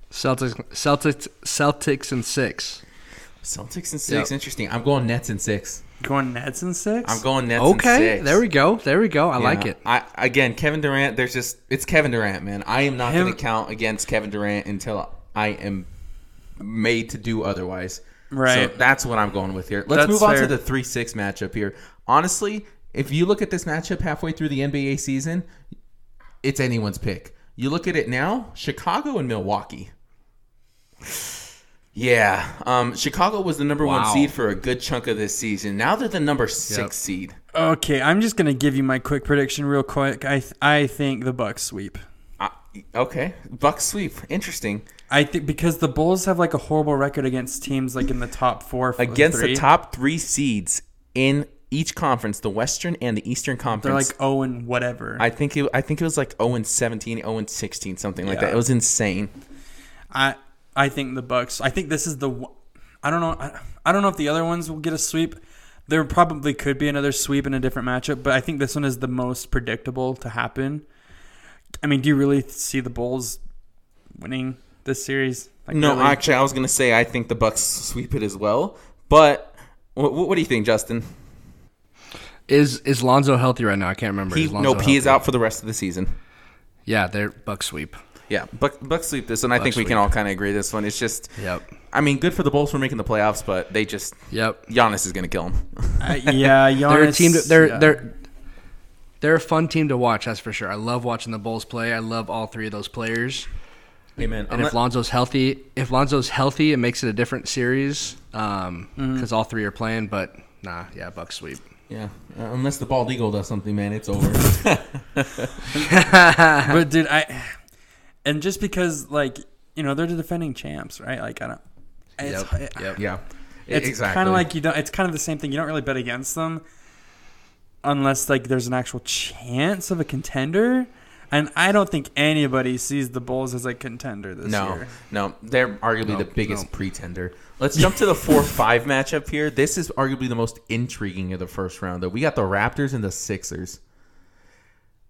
Celtics, Celtics, Celtics, in six. Celtics in six. Yep. Interesting. I'm going Nets in six. Going Nets in six. I'm going Nets and Okay, six. there we go. There we go. I like Yeah. it. I again, Kevin Durant. There's just it's Kevin Durant, man. I am not going to count against Kevin Durant until I am made to do otherwise. Right. So that's what I'm going with here. Let's That's move on fair. to the three six matchup here. Honestly, if you look at this matchup halfway through the NBA season, it's anyone's pick. You look at it now, Chicago and Milwaukee. Yeah, um, Chicago was the number one seed for a good chunk of this season. Now they're the number six Yep. seed. Okay, I'm just gonna give you my quick prediction real quick. I th- I think the Bucks sweep. Uh, okay, Bucks sweep. Interesting. I think because the Bulls have like a horrible record against teams like in the top four, against three. the top three seeds in each conference, the Western and the Eastern Conference. They're like oh and whatever. I think it. I think it was like 0 and 17, 0 and 16, something like Yeah. that. It was insane. I I think the Bucks. I think this is the. I don't know. I, I don't know if the other ones will get a sweep. There probably could be another sweep in a different matchup, but I think this one is the most predictable to happen. I mean, do you really see the Bulls winning this series? Like, no, really? actually, I was gonna say I think the Bucks sweep it as well. But what, what do you think, Justin? Is is Lonzo healthy right now? I can't remember. He, Is Lonzo nope, he is out for the rest of the season. Yeah, they're buck sweep. Yeah, Buck, Bucks sweep this and I Bucks think we can all kind of agree this one. It's just, Yep. I mean, good for the Bulls for making the playoffs, but they just Yep. Giannis is gonna kill them. Uh, yeah, Giannis, They're a team. To, they're yeah. they're they're a fun team to watch. That's for sure. I love watching the Bulls play. I love all three of those players. Amen. And if Lonzo's healthy, if Lonzo's healthy, it makes it a different series because Mm-hmm. all three are playing. But nah, yeah, buck sweep. yeah, uh, unless the bald eagle does something, man, it's over. but dude, I and just because like you know they're the defending champs, right? Like I don't. It's, Yep. Yep. yeah, It's exactly. kind of like you don't. It's kind of the same thing. You don't really bet against them unless like there's an actual chance of a contender. And I don't think anybody sees the Bulls as a contender this No, year. no, No, they're arguably No, the biggest no. pretender. Let's jump to the four-five matchup here. This is arguably the most intriguing of the first round. Though we got the Raptors and the Sixers.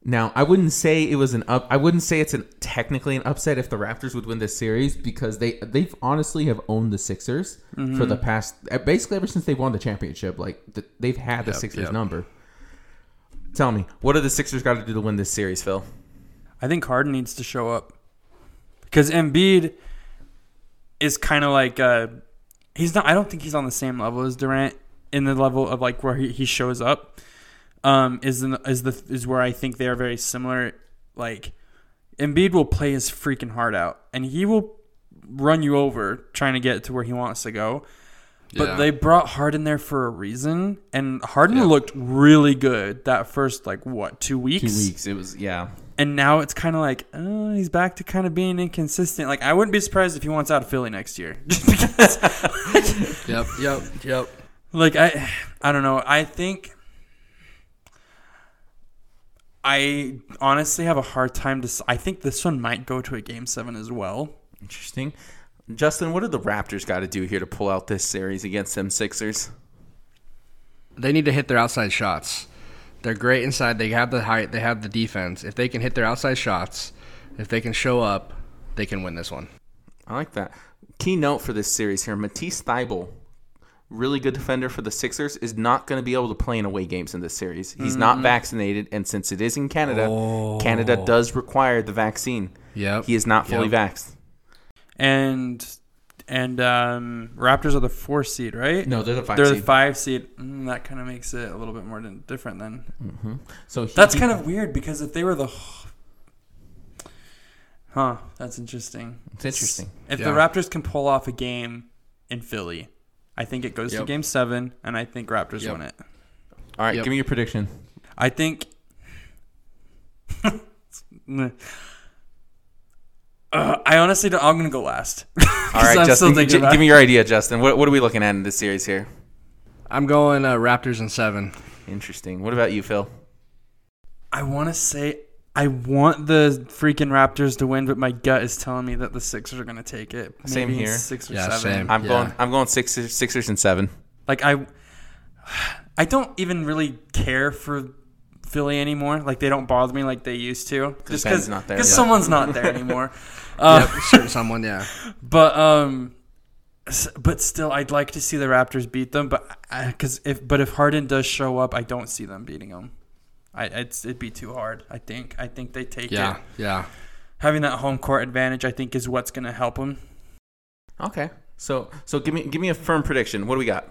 Now, I wouldn't say it was an up. I wouldn't say it's an technically an upset if the Raptors would win this series because they they've honestly have owned the Sixers for the past uh, basically ever since they've won the championship. Like th- they've had the Yep, Sixers yep. number. Tell me, what do the Sixers got to do to win this series, Phil? I think Harden needs to show up because Embiid is kind of like uh, he's not. I don't think he's on the same level as Durant in the level of like where he, he shows up. Um, is in, is the is where I think they are very similar. Like Embiid will play his freaking heart out, and he will run you over trying to get to where he wants to go. But Yeah. they brought Harden there for a reason, and Harden Yeah. looked really good that first like what two weeks? Two weeks. It was yeah. And now it's kind of like oh, he's back to kind of being inconsistent. Like I wouldn't be surprised if he wants out of Philly next year. Yep. Yep. Yep. like I, I don't know. I think I honestly have a hard time to. I think this one might go to a game seven as well. Interesting. Justin, what do the Raptors got to do here to pull out this series against them Sixers? They need to hit their outside shots. They're great inside. They have the height. They have the defense. If they can hit their outside shots, if they can show up, they can win this one. I like that. Key note for this series here Matisse Thybulle, really good defender for the Sixers, is not going to be able to play in away games in this series. He's not vaccinated, and since it is in Canada, Canada oh. does require the vaccine. Yep. He is not fully Yep. vaxxed. And and um, Raptors are the four seed, right? No, they're the 5 They're the seed. five seed. Mm, that kind of makes it a little bit more different then. So he, That's he- kind of weird because if they were the, huh? That's interesting. It's interesting. If the Raptors can pull off a game in Philly, I think it goes to Game Seven, and I think Raptors Yep. win it. All right, Yep. give me your prediction. I think. Uh, I honestly don't. I'm gonna go last. All right, I'm Justin, still thinking j- about give me your idea, Justin. What, what are we looking at in this series here? I'm going uh, Raptors in seven. Interesting. What about you, Phil? I want to say I want the freaking Raptors to win, but my gut is telling me that the Sixers are gonna take it. Same Maybe in here. Six or Yeah, seven. same. I'm Yeah. going. I'm going Sixers, Sixers and seven. Like I, I don't even really care for Philly anymore. Like they don't bother me like they used to. Just Ben's because not there, because someone's not there anymore. Uh, Yep. Certain someone. Yeah. But um, but still, I'd like to see the Raptors beat them. But because if but if Harden does show up, I don't see them beating them. I it's, it'd be too hard. I think I think they take Yeah. it. Yeah. yeah. Having that home court advantage, I think, is what's going to help them. Okay. So so give me give me a firm prediction. What do we got?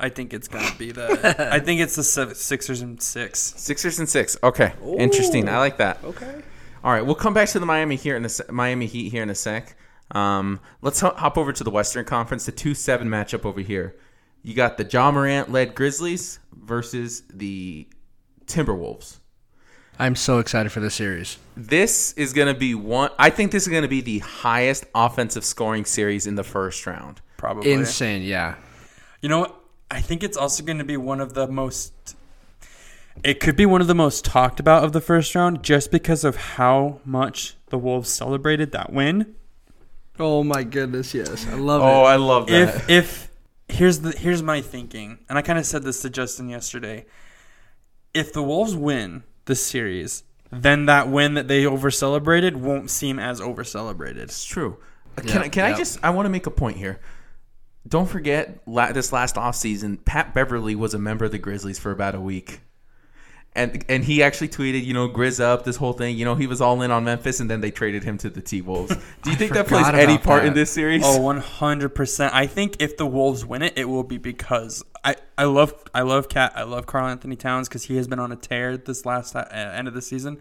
I think it's going to be the. I think it's the Sev- Sixers and six. Sixers and six. Okay. Interesting. I like that. Okay. All right, we'll come back to the Miami here in a Miami Heat here in a sec. Um, let's hop over to the Western Conference, the two seven matchup over here. You got the Ja Morant led Grizzlies versus the Timberwolves. I'm so excited for this series. This is going to be one. I think this is going to be the highest offensive scoring series in the first round. Probably. Insane. Yeah. You know what? I think it's also going to be one of the most. It could be one of the most talked about of the first round, just because of how much the Wolves celebrated that win. Oh my goodness, yes, I love Oh, it. I love that. If if here's the here's my thinking, and I kind of said this to Justin yesterday. If the Wolves win the series, then that win that they over celebrated won't seem as over celebrated. It's true. Uh, Yeah, Can I can I just I want to make a point here. Don't forget la- this last offseason, Pat Beverley was a member of the Grizzlies for about a week. And and he actually tweeted, you know, Grizz up this whole thing. You know, he was all in on Memphis and then they traded him to the T Wolves. Do you think that plays any part in this series? Oh, 100%. I think if the Wolves win it, it will be because I, I love I love Cat I love Karl Anthony Towns because he has been on a tear this last uh, end of the season.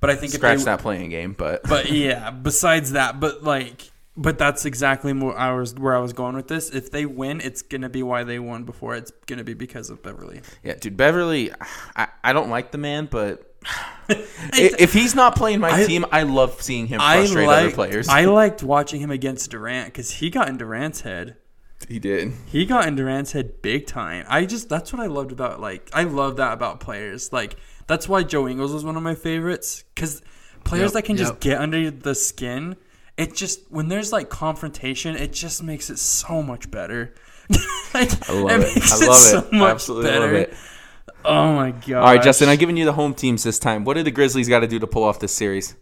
But I think Scratch if they, that playing game, but But yeah, besides that, but like, but that's exactly more I was where I was going with this. If they win, it's gonna be why they won before. It's gonna be because of Beverley. yeah, dude, Beverley, I, I don't like the man, but if he's not playing my I- team, I love seeing him I frustrate other players. I liked watching him against Durant because he got in Durant's head. he did. He got in Durant's head big time. I just that's what I loved about like I love that about players. Like that's why Joe Ingles was one of my favorites because players Yep, that can just get under the skin. It just when there's like confrontation, it just makes it so much better. like, I love it. makes I love so it. much Absolutely better. love it. Oh my god! All right, Justin, I'm giving you the home teams this time. What do the Grizzlies got to do to pull off this series?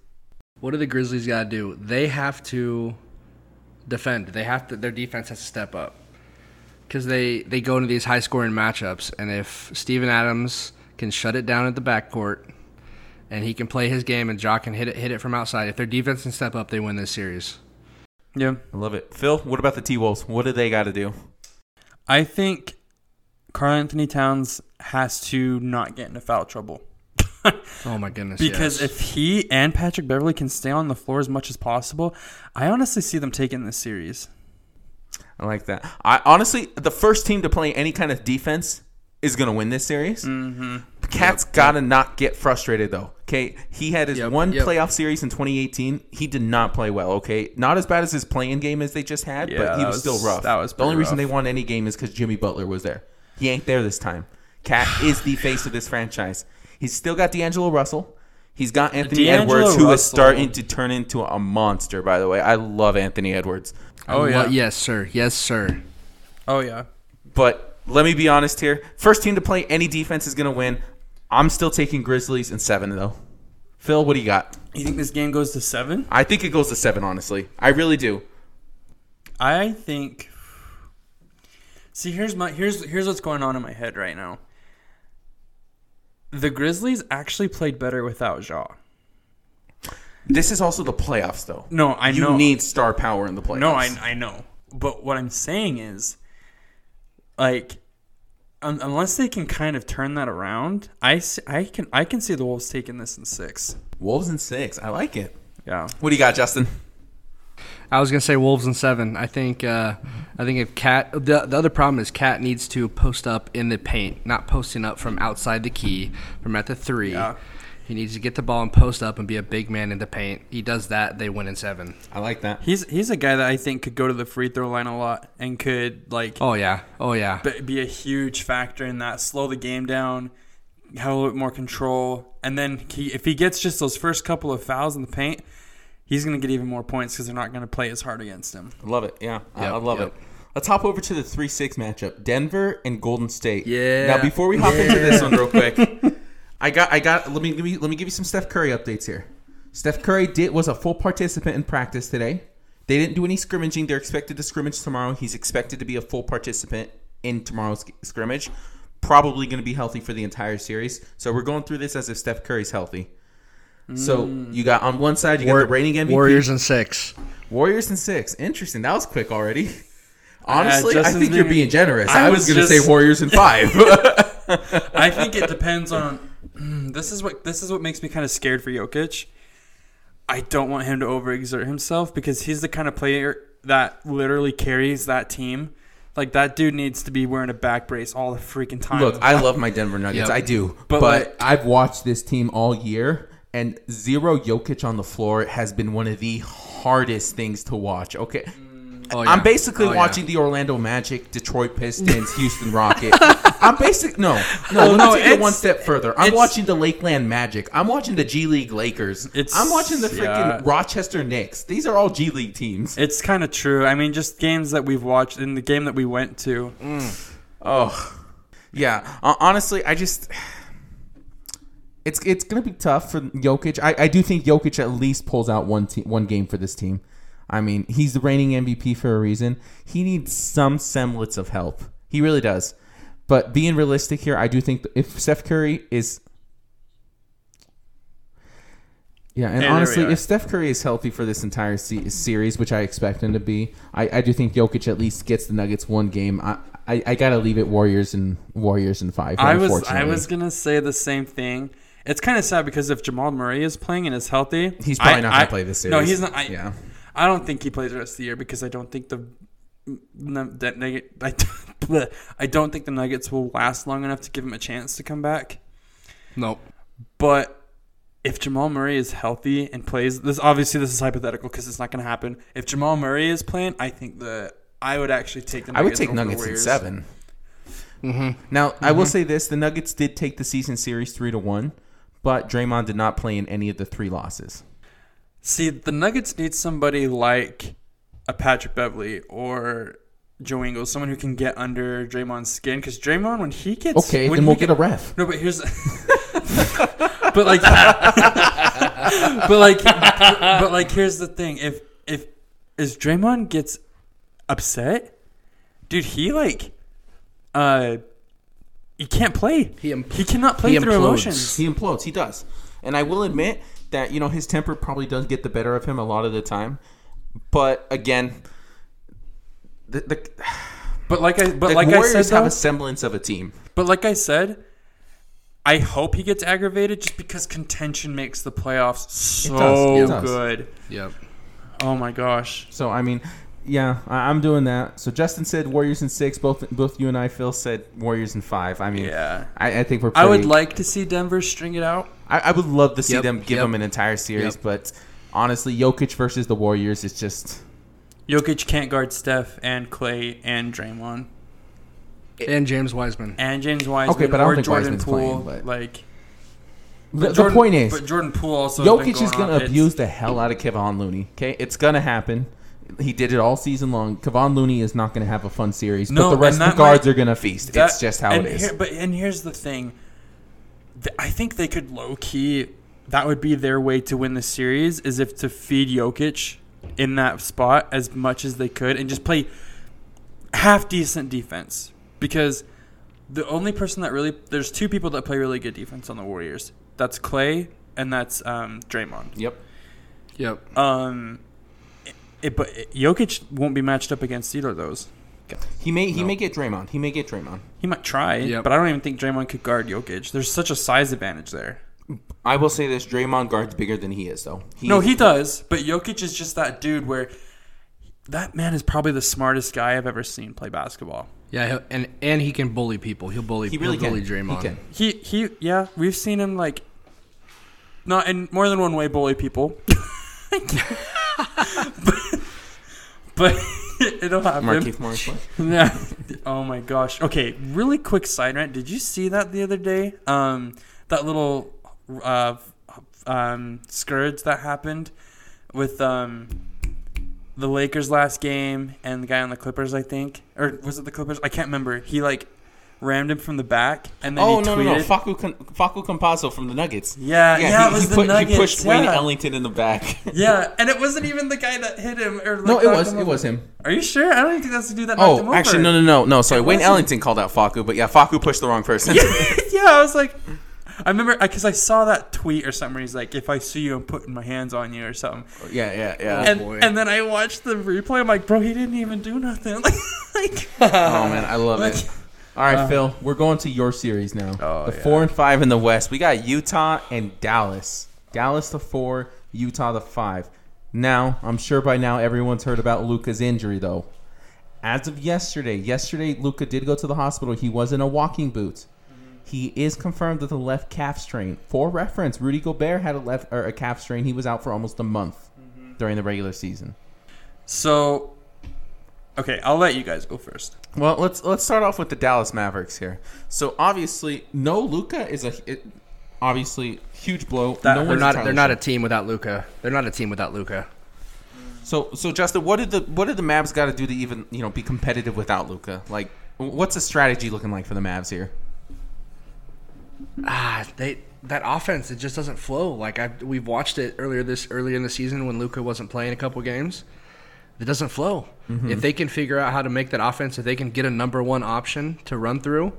What do the Grizzlies got to do? They have to defend. They have to. Their defense has to step up because they they go into these high scoring matchups, and if Steven Adams can shut it down at the backcourt, and he can play his game, and Jock can hit it hit it from outside, if their defense can step up, they win this series. yeah. I love it. Phil, what about the T Wolves? What do they got to do? I think Karl Anthony Towns has to not get into foul trouble. Oh my goodness! Because yes. if he and Patrick Beverley can stay on the floor as much as possible, I honestly see them taking this series. I like that. I honestly, the first team to play any kind of defense is going to win this series. Mm-hmm. Cat's got to not get frustrated though. Okay, he had his Yep, one yep. playoff series in 2018. He did not play well. Okay, not as bad as his playing game as they just had, Yeah, but he was, was- still rough. that was the only pretty reason they won any game is because Jimmy Butler was there. He ain't there this time. Cat is the face of this franchise. He's still got D'Angelo Russell. He's got Anthony D'Angelo Edwards, who is Russell- starting to turn into a monster. By the way, I love Anthony Edwards. Oh Lo- yeah. yes, sir. Yes, sir. Oh yeah. But let me be honest here. First team to play any defense is going to win. I'm still taking Grizzlies in seven, though. Phil, what do you got? You think this game goes to seven? I think it goes to seven, honestly. I really do. I think. See, here's my here's here's what's going on in my head right now. The Grizzlies actually played better without Ja. This is also the playoffs, though. No, I you know. You need star power in the playoffs. No, I, I know. But what I'm saying is, like, un- unless they can kind of turn that around, I, s- I can I can see the Wolves taking this in six. Wolves in six. I like it. Yeah. What do you got, Justin? I was gonna say Wolves in seven. I think. Uh, I think if Cat. The, the other problem is Cat needs to post up in the paint, not posting up from outside the key, from at the three. Yeah. He needs to get the ball and post up and be a big man in the paint. He does that, they win in seven. I like that. He's he's a guy that I think could go to the free throw line a lot and could like Oh yeah. Oh yeah. be- be a huge factor in that. Slow the game down, have a little bit more control, and then he, if he gets just those first couple of fouls in the paint, he's going to get even more points because they're not going to play as hard against him. I love it. Yeah, I, Yep, I love yep. it. Let's hop over to the three six matchup: Denver and Golden State. Yeah. Now, before we hop into this one real quick, I got, I got. Let me, let me, let me give you some Steph Curry updates here. Steph Curry did was a full participant in practice today. They didn't do any scrimmaging. They're expected to scrimmage tomorrow. He's expected to be a full participant in tomorrow's scrimmage. Probably going to be healthy for the entire series. So we're going through this as if Steph Curry's healthy. So hmm. you got on one side you got the reigning MVP. Warriors and six. Warriors and six. Interesting. That was quick already. Uh, Honestly, I Justin's think you're being- being generous. I I, was, was going to say Warriors and five. I think it depends on. This is what this is what makes me kind of scared for Jokic. I don't want him to overexert himself because he's the kind of player that literally carries that team. Like that dude needs to be wearing a back brace all the freaking time. Look, I love my Denver Nuggets. Yep. I do. But, But, like- I've watched this team all year, and zero Jokic on the floor has been one of the hardest things to watch. Okay. Mm, Oh, yeah. I'm basically Oh, yeah. watching the Orlando Magic, Detroit Pistons, Houston Rocket. I'm basic. No, no. Well, let no, me take it it's- one step further. I'm it's- watching the Lakeland Magic. I'm watching the G League Lakers. It's- I'm watching the freaking yeah. Rochester Knicks. These are all G League teams. It's kind of true. I mean, just games that we've watched in the game that we went to. Oh, yeah. Hon- Honestly, I just. It's it's gonna be tough for Jokic. I, I do think Jokic at least pulls out one te- one game for this team. I mean, he's the reigning MVP for a reason. He needs some semblance of help. He really does. But being realistic here, I do think if Steph Curry is yeah, and And honestly, if Steph Curry is healthy for this entire se- series, which I expect him to be, I, I do think Jokic at least gets the Nuggets one game. I, I, I gotta leave it Warriors and Warriors in five. I was I was gonna say the same thing. It's kind of sad because if Jamal Murray is playing and is healthy, He's probably I- not gonna I- play this series. No, he's not. I, Yeah. I don't think he plays the rest of the year because I don't think the that nugget. I, bleh. I don't think the Nuggets will last long enough to give him a chance to come back. Nope. But if Jamal Murray is healthy and plays, this obviously this is hypothetical because it's not going to happen. If Jamal Murray is playing, I think that I would actually take the. I would take over Nuggets in Warriors. seven. Mm-hmm. Now, I will mm-hmm. say this: the Nuggets did take the season series three to one, but Draymond did not play in any of the three losses. See, the Nuggets need somebody like a Patrick Beverley or Joe Ingles, someone who can get under Draymond's skin. Because Draymond, when he gets Okay, when then we'll get- get a ref. No, but here's, but like, but like, but like, here's the thing: if if as Draymond gets upset, dude, he like, uh, he can't play. He imp- he cannot play he through implodes. emotions. He implodes. He does, and I will admit that you know his temper probably does get the better of him a lot of the time. But again, the the, But like I, but the like I Warriors said, have a semblance of a team. But like I said, I hope he gets aggravated just because contention makes the playoffs so does, it does. good. Yep. Oh my gosh. So I mean, yeah, I, I'm doing that. So Justin said Warriors in six. Both both you and I, Phil, said Warriors in five. I mean, Yeah. I, I think we're. I would like to see Denver string it out. I, I would love to see Yep, them give yep. them an entire series, Yep. but honestly, Jokic versus the Warriors is just. Jokic can't guard Steph and Clay and Draymond And James Wiseman. and James Wiseman Okay, but I don't or think Jordan Wiseman's Poole. playing, but- like The, the Jordan- point is, but Jordan Poole also has been Jokic is going going to abuse the hell out of Kevon Looney. Okay, it's going to happen. He did it all season long. Kevon Looney is not going to have a fun series, No, but the rest of the that might- guards are going to feast. That- it's just how and it is. here- but and here's the thing. I think they could low key. That would be their way to win the series, is if to feed Jokic in that spot as much as they could and just play half decent defense. Because the only person that really there's two people that play really good defense on the Warriors. That's Clay and that's um, Draymond. yep. Yep. Um, it, it, but Jokic won't be matched up against either of those. He may he No. may get Draymond. He may get Draymond. He might try, Yep. but I don't even think Draymond could guard Jokic. There's such a size advantage there. I will say this: Draymond guards bigger than he is, though. He, No, he does, but Jokic is just that dude where that man is probably the smartest guy I've ever seen play basketball. Yeah, he'll- and and he can bully people. He'll bully. he really he'll can. bully Draymond. He can. He he yeah, we've seen him like not in more than one way bully people. but, but it'll happen. Markieff Morris. what? Yeah. Oh my gosh. Okay, really quick side rant. Did you see that the other day? Um, that little uh, um, scourge that happened with um, the Lakers last game and the guy on the Clippers, I think, or was it the Clippers? I can't remember. He like rammed him from the back and then Oh he no, tweeted. no, no! Facu Con- Facu Campazzo from the Nuggets. Yeah, yeah, it he, was he the put- Nuggets. He pushed Wayne yeah. Ellington in the back. Yeah, and it wasn't even the guy that hit him. Or like, no, it was him it was him. Are you sure? I don't even think that's the dude that Oh, actually, no, no, no, no. Sorry, Wayne wasn't. Ellington called out Facu, but yeah, Facu pushed the wrong person. yeah, I was like, I remember because I saw that tweet or something. Where he's like, "If I see you, I'm putting my hands on you" or something. yeah, yeah, yeah. Oh, and boy. and then I watched the replay. I'm like, bro, he didn't even do nothing. Like, like oh man, I love Like- it. All right, uh, Phil, we're going to your series now. Oh, the yeah. four and five in the West. We got Utah and Dallas. Dallas the four, Utah the five. Now, I'm sure by now everyone's heard about Luka's injury, though. As of yesterday, yesterday Luka did go to the hospital. He was in a walking boot. He is confirmed with a left calf strain. For reference, Rudy Gobert had a left or a calf strain. He was out for almost a month mm-hmm. during the regular season. so, Okay, I'll let you guys go first. Well, let's let's start off with the Dallas Mavericks here. So obviously, no Luka is a it, obviously huge blow. That- no They're not. They're not a team without Luka. They're not a team without Luka. So so Justin, what did the what did the Mavs got to do to even you know be competitive without Luka? Like, what's the strategy looking like for the Mavs here? Ah, they that offense it just doesn't flow. Like I we've watched it earlier this earlier in the season when Luka wasn't playing a couple games. It doesn't flow. Mm-hmm. If they can figure out how to make that offense, if they can get a number one option to run through,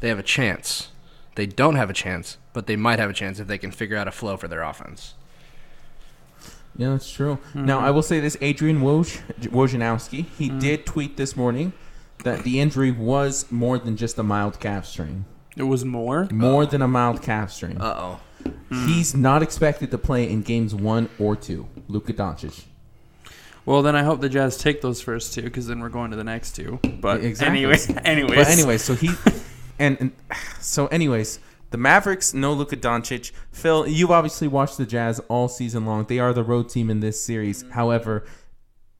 they have a chance. They don't have a chance, but they might have a chance if they can figure out a flow for their offense. Yeah, that's true. Mm-hmm. Now, I will say this: Adrian Woj Wojnarowski, he mm-hmm. did tweet this morning that the injury was more than just a mild calf strain. It was more. More than a mild calf strain. Uh oh. He's not expected to play in games one or two. Luka Doncic. Well, then I hope the Jazz take those first two because then we're going to the next two. But Exactly. anyway, anyways, But anyway, so he and, and so anyways, the Mavericks no Luka Doncic. Phil, You've obviously watched the Jazz all season long. They are the road team in this series. However,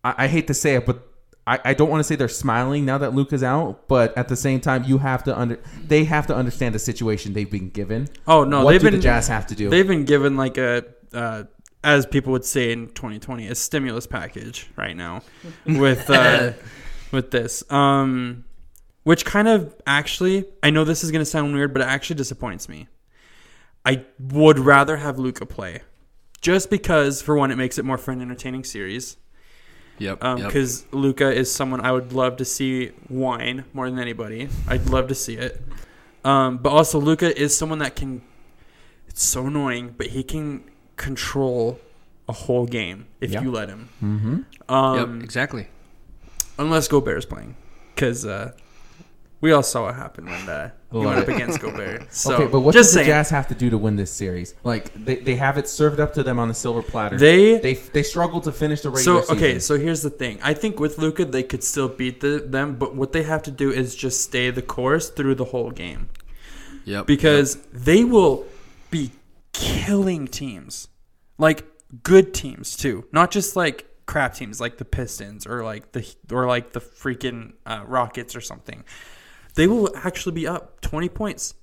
I, I hate to say it, but I, I don't want to say they're smiling now that Luka's out. But at the same time, you have to under they have to understand the situation they've been given. Oh no, what they've do been the Jazz have to do? they've been given like a uh, as people would say in 2020 a stimulus package right now with uh, with this um which kind of actually I know this is going to sound weird but it actually disappoints me. I would rather have Luka play just because for one it makes it more fun entertaining series Yep. Um, yep. because Luka is someone I would love to see whine more than anybody. I'd love to see it. Um, but also Luka is someone that can. It's so annoying, but he can control a whole game if Yeah. you let him. mm-hmm. Um, yep. Exactly. Unless Gobert's playing, because uh, we all saw what happened when uh, he went up against Gobert. So okay, but what just does the saying, Jazz have to do to win this series? Like they, they have it served up to them on a silver platter. they they they struggle to finish the So regular okay, season. so here's the thing. I think with Luka they could still beat the, them, but what they have to do is just stay the course through the whole game Yep. because they will be killing teams, like good teams too, not just like crap teams like the Pistons or like the or like the freaking uh, Rockets or something. They will actually be up twenty points,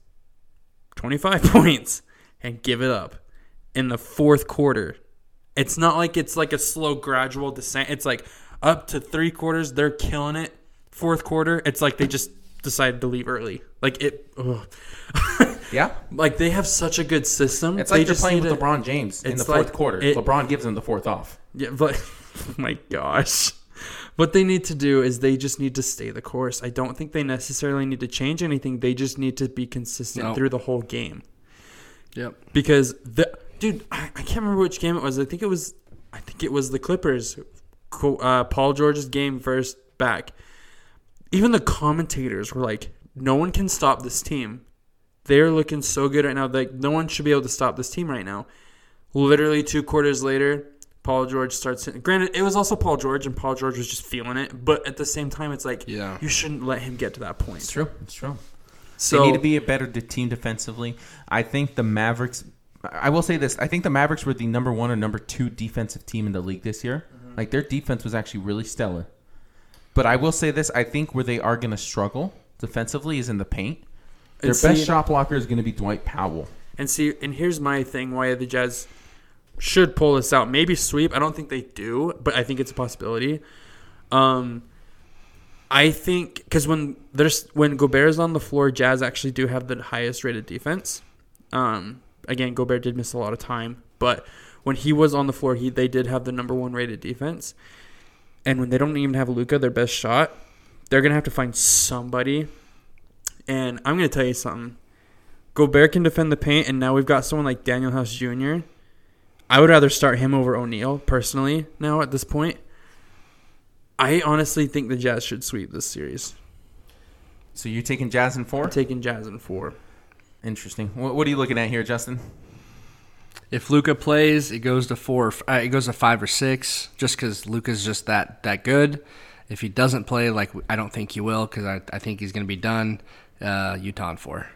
twenty five points, and give it up in the fourth quarter. It's not like it's like a slow, gradual descent. It's like up to three quarters, they're killing it. Fourth quarter, it's like they just decided to leave early. Like it, yeah, like they have such a good system. it's like they're just playing with to- LeBron James in the fourth like quarter. it- LeBron gives them the fourth off. Yeah, but oh my gosh. What they need to do is they just need to stay the course. I don't think they necessarily need to change anything. They just need to be consistent No. through the whole game. Yep. because the dude I, I can't remember which game it was i think it was i think it was the clippers uh, paul george's game first back even the commentators were like no one can stop this team they're looking so good right now like no one should be able to stop this team right now literally two quarters later paul george starts hitting granted it was also paul george and paul george was just feeling it but at the same time it's like Yeah. you shouldn't let him get to that point it's true. It's true. so they need to be a better team defensively. I think the Mavericks. I will say this: I think the Mavericks were the number one or number two defensive team in the league this year. Mm-hmm. Like their defense was actually really stellar. But I will say this: I think where they are going to struggle defensively is in the paint. Their And Best see- shot blocker is going to be Dwight Powell. And see, and here's my thing: why the Jazz should pull this out. Maybe sweep. I don't think they do, but I think it's a possibility. Um, I think because when there's when Gobert is on the floor, Jazz actually do have the highest rated defense. Um, again, Gobert did miss a lot of time, but when he was on the floor, he they did have the number one rated defense. And when they don't even have Luka, their best shot, they're gonna have to find somebody. And I'm gonna tell you something. Gobert can defend the paint, and now we've got someone like Danuel House Jr. I would rather start him over O'Neale personally now at this point. I honestly think the Jazz should sweep this series. So you're taking Jazz in 4 I'm taking Jazz in four. Interesting. What, what are you looking at here, Justin? If Luka plays, it goes to four. Uh, it goes to five or six, just because Luka's just that that good. If he doesn't play, like I don't think he will, because I, I think he's going to be done. Uh, Utah in four.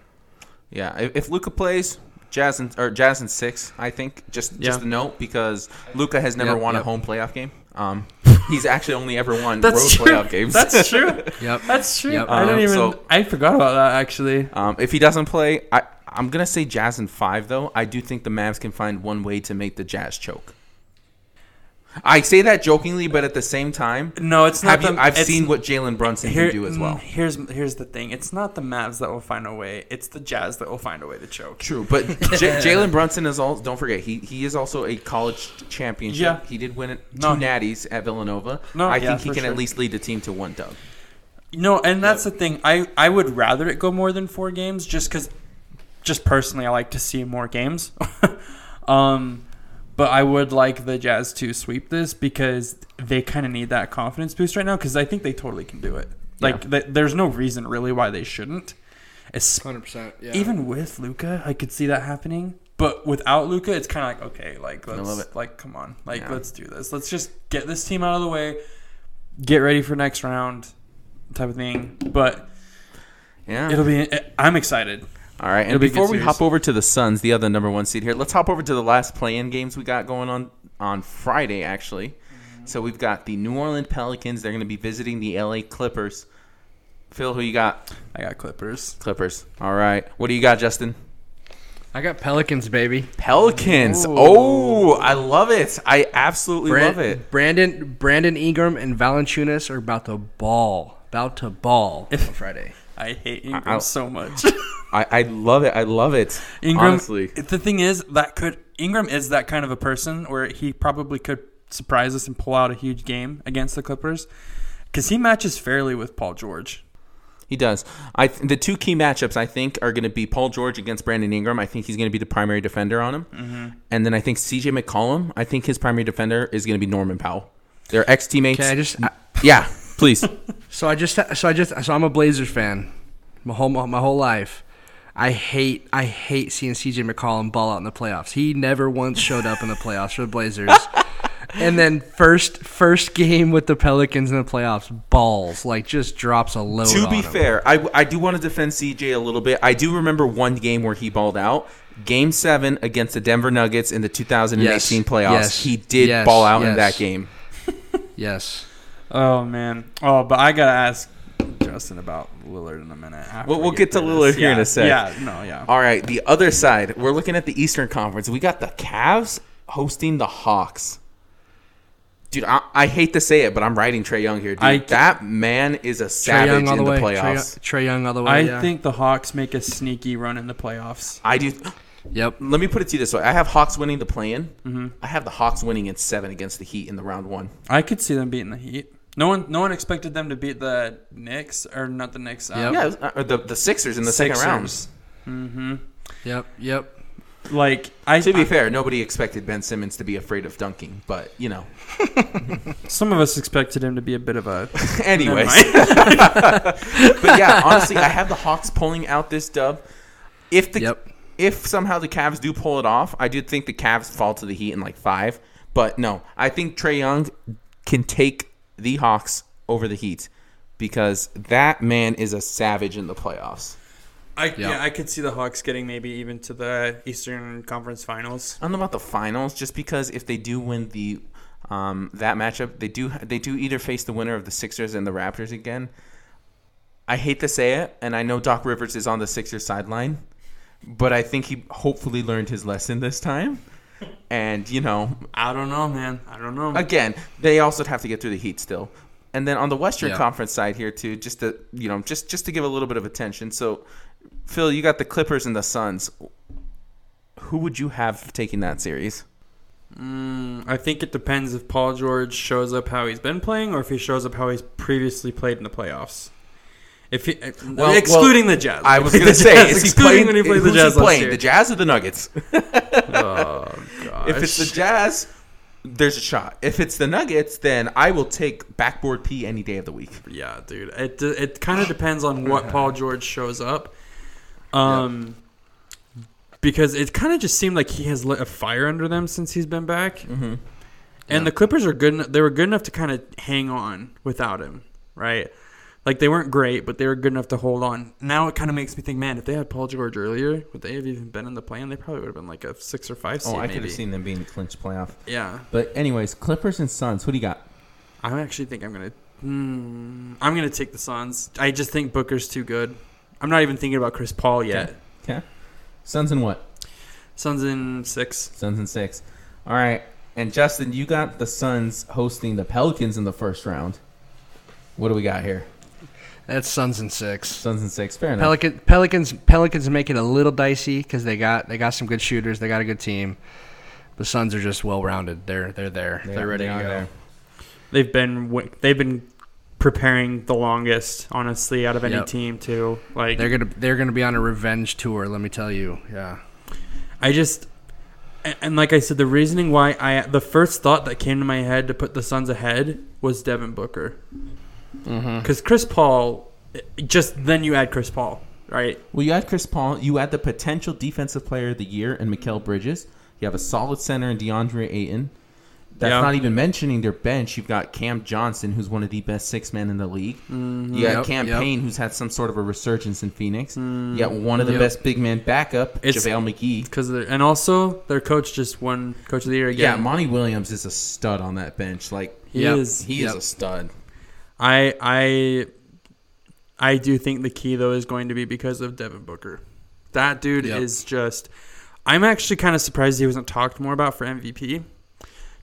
Yeah, if, if Luka plays, Jazz in, or Jazz in six, I think. Just just a note because Luka has never Yep, won a home playoff game. Um, He's actually only ever won That's road true. playoff games. That's true. Yep. That's true. Yep. I didn't Um, even. so- I forgot about that actually. Um, if he doesn't play, I, I'm gonna say Jazz in five. Though I do think the Mavs can find one way to make the Jazz choke. I say that jokingly, but at the same time, No, it's not. have you, I've it's- seen what Jalen Brunson Here, can do as well. mm, Here's here's the thing. It's not the Mavs that will find a way. It's the Jazz that will find a way to choke. True, but J- Jalen Brunson is all. Don't forget, he he is also a college championship. Yeah. he did win it two No, natties at Villanova. No, I yeah, think he can sure. at least lead the team to one dub. No, and that's the thing. I I would rather it go more than four games, just because, just personally, I like to see more games. um, but I would like the Jazz to sweep this because they kind of need that confidence boost right now. Because I think they totally can do it. Like, th- there's no reason really why they shouldn't. Hundred percent. Yeah. Even with Luka, I could see that happening. But without Luka, it's kind of like okay, like let's like come on, like Yeah. let's do this. Let's just get this team out of the way, get ready for next round, type of thing. But Yeah. it'll be. Eh, I'm excited. All right, and It'll be a good before we hop over to the Suns, the other number one seed here, let's hop over to the last play-in games we got going on on Friday. Actually, mm-hmm. so we've got the New Orleans Pelicans. They're going to be visiting the LA Clippers. Phil, who you got? I got Clippers. Clippers. All right. What do you got, Justin? I got Pelicans, baby. Pelicans. Ooh. Oh, I love it. I absolutely Bran- love it. Brandon Brandon Ingram and Valanciunas are about to ball. About to ball on Friday. I hate Ingram I'll- so much. I, I love it. I love it. Ingram. Honestly. The thing is that could Ingram is that kind of a person where he probably could surprise us and pull out a huge game against the Clippers because he matches fairly with Paul George. He does. I th- the two key matchups I think are going to be Paul George against Brandon Ingram. I think he's going to be the primary defender on him, Mm-hmm. and then I think C.J. McCollum. I think his primary defender is going to be Norman Powell. They're ex teammates. Can I just? I, yeah, please. so I just. So I just. So I'm a Blazers fan. My whole my whole life. I hate I hate seeing CJ McCollum ball out in the playoffs. He never once showed up in the playoffs for the Blazers. and then first first game with the Pelicans in the playoffs, balls like just drops a load. to on be him. fair, I, I do want to defend CJ a little bit. I do remember one game where he balled out. Game seven against the Denver Nuggets in the 2018 Yes, playoffs. yes, he did yes, ball out in that game. yes. Oh man. Oh, but I gotta ask Justin about Lillard in a minute. We'll- we we'll get to through Lillard this. here in a sec. Yeah. No. Yeah. All right, the other side. We're looking at the Eastern Conference. We got the Cavs hosting the Hawks. Dude, I, I hate to say it, but I'm riding Trae Young here. Dude, I- that man is a Trae savage Young in the the way. Playoffs. Trae Young all the way. I yeah. think the Hawks make a sneaky run in the playoffs. I do. Yep. Let me put it to you this way: I have Hawks winning the play-in. Mm-hmm. I have the Hawks winning in seven against the Heat in the round one. I could see them beating the Heat. No one, no one expected them to beat the Knicks or not the Knicks. Um, Yep. Yeah, it was- uh, the the Sixers in the second round. Mm-hmm. Yep. Yep. Like I, To be I- fair, nobody expected Ben Simmons to be afraid of dunking, but you know. some of us expected him to be a bit of a. Anyways, but yeah, honestly, I have the Hawks pulling out this dub. If the Yep. if somehow the Cavs do pull it off, I do think the Cavs fall to the Heat in like five. But no, I think Trae Young can take the Hawks over the Heat because that man is a savage in the playoffs. I yeah, I could see the Hawks getting maybe even to the Eastern Conference Finals. I don't know about the finals, just because if they do win the um, that matchup, they do they do either face the winner of the Sixers and the Raptors again. I hate to say it, and I know Doc Rivers is on the Sixers sideline, but I think he hopefully learned his lesson this time. And you know, I don't know, man. I don't know. again, they also have to get through the Heat still. And then on the Western Yeah. Conference side here too, just to you know, just just to give a little bit of attention. So, Phil, you got the Clippers and the Suns. Who would you have taking that series? Mm, I think it depends if Paul George shows up how he's been playing, or if he shows up how he's previously played in the playoffs. If he, uh, Well- excluding the Jazz, I was going to say, Jazz, is he excluding playing? when he played the Jazz he last playing? year. The Jazz or the Nuggets? oh gosh. If it's the Jazz, there's a shot. If it's the Nuggets, then I will take backboard P any day of the week. Yeah, dude. It it kind of depends on what Paul George shows up. Um because it kind of just seemed like he has lit a fire under them since he's been back. Mm-hmm. And the Clippers are good they were good enough to kind of hang on without him, right? Like they weren't great, but they were good enough to hold on. Now it kind of makes me think, man, if they had Paul George earlier, would they have even been in the plan? They probably would have been like a 6 or 5 seed Oh, I could have seen them being clinch playoff. Yeah. But anyways, Clippers and Suns. Who do you got? I actually think I'm gonna. Hmm, I'm gonna take the Suns. I just think Booker's too good. I'm not even thinking about Chris Paul yet. Okay. Suns in what? Suns in six. Suns in six. All right. And Justin, you got the Suns hosting the Pelicans in the first round. What do we got here? That's Suns and six. Suns and six. Fair enough. Pelican, Pelicans Pelicans make it a little dicey because they got they got some good shooters. They got a good team. The Suns are just well rounded. They're they're there. They They are are- ready they to are go. there. They've been they've been preparing the longest, honestly, out of any Yep. team too. Like They're gonna they're gonna be on a revenge tour. Let me tell you. Yeah. I just and, and like I said, the reasoning why I the first thought that came to my head to put the Suns ahead was Devin Booker Mm-hmm. because Chris Paul. Just then you add Chris Paul, right? Well, you add Chris Paul. You add the potential defensive player of the year and Mikal Bridges. You have a solid center in DeAndre Ayton. That's Yeah. not even mentioning their bench. You've got Cam Johnson, who's one of the best six men in the league. You got Yep, Cam yep. Payne, who's had some sort of a resurgence in Phoenix. You got one of the Yep. best big man backup, It's- JaVale McGee. Because and also their coach just won Coach of the Year again. Yeah. Monty Williams is a stud on that bench. Like he Yep. is. he Yep. is a stud. I I I do think the key though is going to be because of Devin Booker. That dude Yep. is just I'm actually kind of surprised he wasn't talked more about for MVP.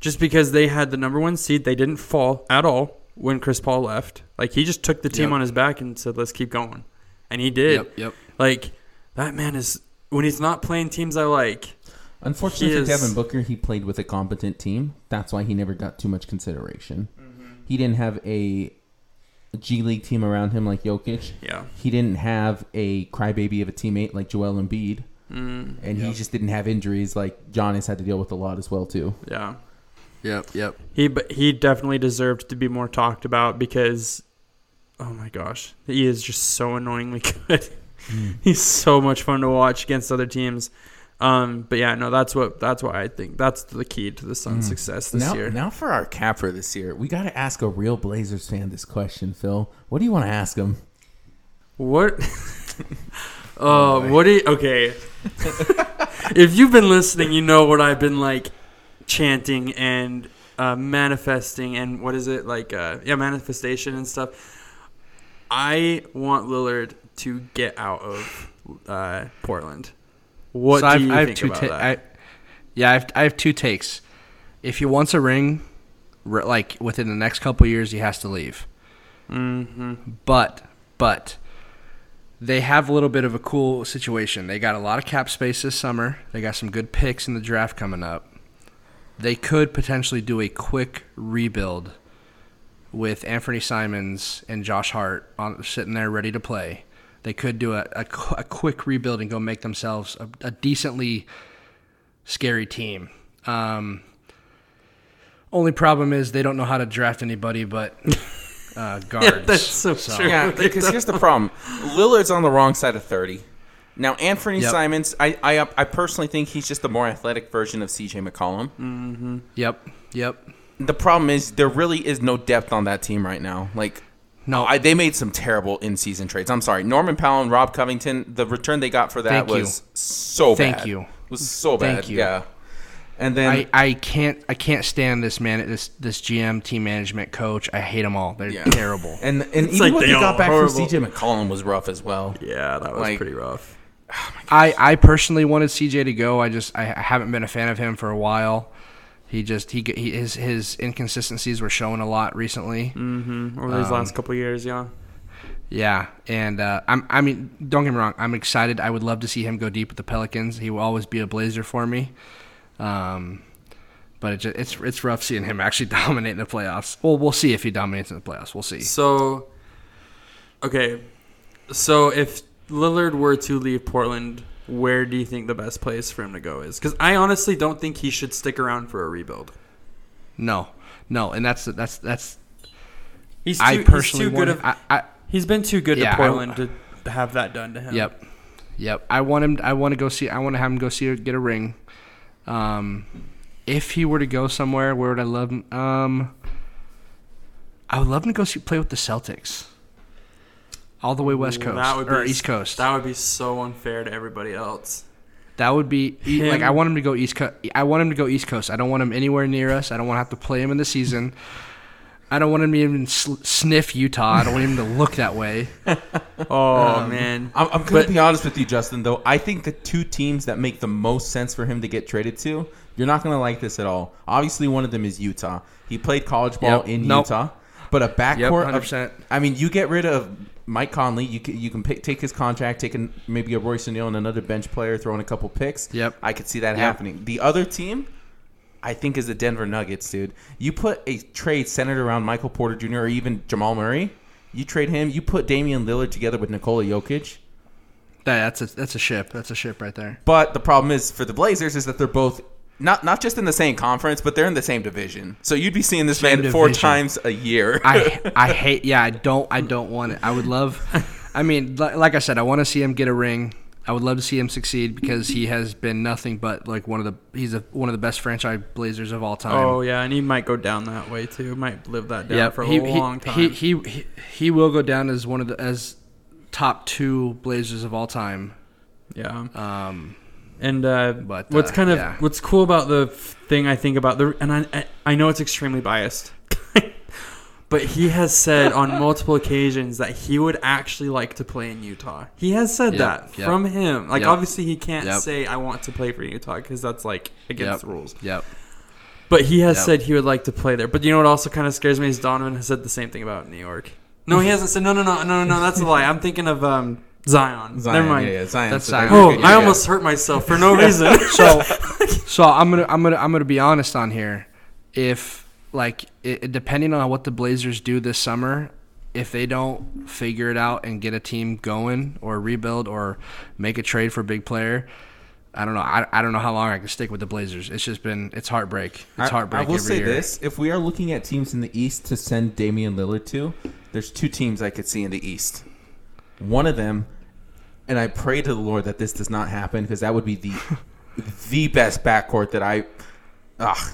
Just because they had the number 1 seed, they didn't fall at all when Chris Paul left. Like he just took the team Yep. on his back and said, "Let's keep going." And he did. Yep. Yep. Like that man is when he's not playing teams I like. Unfortunately for Devin Booker, he played with a competent team. That's why he never got too much consideration. Mm-hmm. He didn't have a G League team around him like Jokic. Yeah. He didn't have a crybaby of a teammate like Joel Embiid, Mm, and he just didn't have injuries like Giannis had to deal with a lot as well too. yeah. Yep. Yep. He but he definitely deserved to be more talked about because oh my gosh, he is just so annoyingly good. He's so much fun to watch against other teams. Um, but yeah, no, that's what that's why I think that's the key to the Suns' success this now, year. now for our cap for this year, we got to ask a real Blazers fan this question, Phil. What do you want to ask him? What? uh, what do you, okay. if you've been listening, you know what I've been like chanting and uh, manifesting and what is it like? Uh, yeah, manifestation and stuff. I want Lillard to get out of uh, Portland. What so do I've, you I have think two about ta- that? I, yeah, I have, I have two takes. If he wants a ring, re- like within the next couple years, he has to leave. mm-hmm. But but they have a little bit of a cool situation. They got a lot of cap space this summer. They got some good picks in the draft coming up. They could potentially do a quick rebuild with Anthony Simons and Josh Hart on sitting there ready to play. They could do a, a, a quick rebuild and go make themselves a, a decently scary team. Um, only problem is they don't know how to draft anybody but uh, guards. that's so true. Yeah, because here's the problem: Lillard's on the wrong side of thirty. Now, Anthony Yep. Simons, I, I I personally think he's just a more athletic version of CJ McCollum. Yep. Yep. The problem is there really is no depth on that team right now. Like, No, I, they made some terrible in-season trades. I'm sorry, Norman Powell and Rob Covington. The return they got for that Thank you. was so Thank bad. you. Was so bad. Thank you. Yeah. And then I, I can't I can't stand this man this this GM team management coach. I hate them all. They're Yeah. terrible. and and even like what they they got back horrible. from CJ McCollum was rough as well. yeah, that was Like- pretty rough. Oh I, I personally wanted CJ to go. I just I I haven't been a fan of him for a while. He just he, he his his inconsistencies were showing a lot recently. Mm-hmm. Over these Um, last couple years, yeah. Yeah, and uh, I'm I mean don't get me wrong. I'm excited. I would love to see him go deep with the Pelicans. He will always be a Blazer for me. Um, but it just, it's it's rough seeing him actually dominate in the playoffs. Well, we'll see if he dominates in the playoffs. We'll see. So, okay, so if Lillard were to leave Portland, where do you think the best place for him to go is? Because I honestly don't think he should stick around for a rebuild. No, no, and that's that's that's. He's too, I he's personally too good. want. Of, I, I, he's been too good Yeah, to I- Portland to have that done to him. Yep, yep. I want him. I want to go see. I want to have him go see get a ring. Um, if he were to go somewhere, where would I love him? Um, I would love him to go see play with the Celtics. All the way West Coast that would or be- East Coast. That would be so unfair to everybody else. That would be Him- like I want him to go East Coast. I want him to go East Coast. I don't want him anywhere near us. I don't want to have to play him in the season. I don't want him to even sl- sniff Utah. I don't want him to look that way. Oh um, man. I'm, I'm going to be honest with you, Justin. Though I think the two teams that make the most sense for him to get traded to, you're not going to like this at all. Obviously, one of them is Utah. He played college ball Yep. in Nope. Utah, but a Yep, backcourt. hundred of. I mean, you get rid of Mike Conley. You can, you can pick, take his contract, take an, maybe a Royce O'Neale and another bench player, throw in a couple picks. Yep. I could see that Yep. happening. The other team, I think, is the Denver Nuggets, dude. You put a trade centered around Michael Porter Jr. or even Jamal Murray. You trade him. You put Damian Lillard together with Nikola Jokic. That, that's a that's a ship. That's a ship right there. But the problem is for the Blazers is that they're both not not just in the same conference, but they're in the same division. So you'd be seeing this Same man four division. times a year. I I hate. Yeah, I don't. I don't want it. I would love. I mean, like I said, I want to see him get a ring. I would love to see him succeed because he has been nothing but like one of the. He's a, one of the best franchise Blazers of all time. Oh yeah, and he might go down that way too. Might live that down for a he, long he, time. He, he he he will go down as one of the as top two Blazers of all time. yeah. Um, And uh, But, what's uh, kind of yeah. what's cool about the thing I think about the and I I, know it's extremely biased, but he has said on multiple occasions that he would actually like to play in Utah. He has said Yep, that yep. from him. Like Yep. obviously he can't say I want to play for Utah because that's like against the rules. yep. But he has said he would like to play there. But you know what also kind of scares me is Donovan has said the same thing about New York. No, he hasn't said no, no, no, no, no. That's a lie. I'm thinking of um, Zion. Zion, Never mind. Yeah, yeah, Zion. That's So Zion. Oh, good. I almost hurt myself for no reason. So so I'm gonna I'm gonna I'm gonna be honest on here. If like it, depending on what the Blazers do this summer, if they don't figure it out and get a team going or rebuild or make a trade for a big player. I don't know. I, I don't know how long I can stick with the Blazers. It's just been it's heartbreak. It's heartbreak I, I will every say year. this: if we are looking at teams in the East to send Damian Lillard to, there's two teams I could see in the East. One of them, and I pray to the Lord that this does not happen because that would be the the best backcourt that I. Ugh,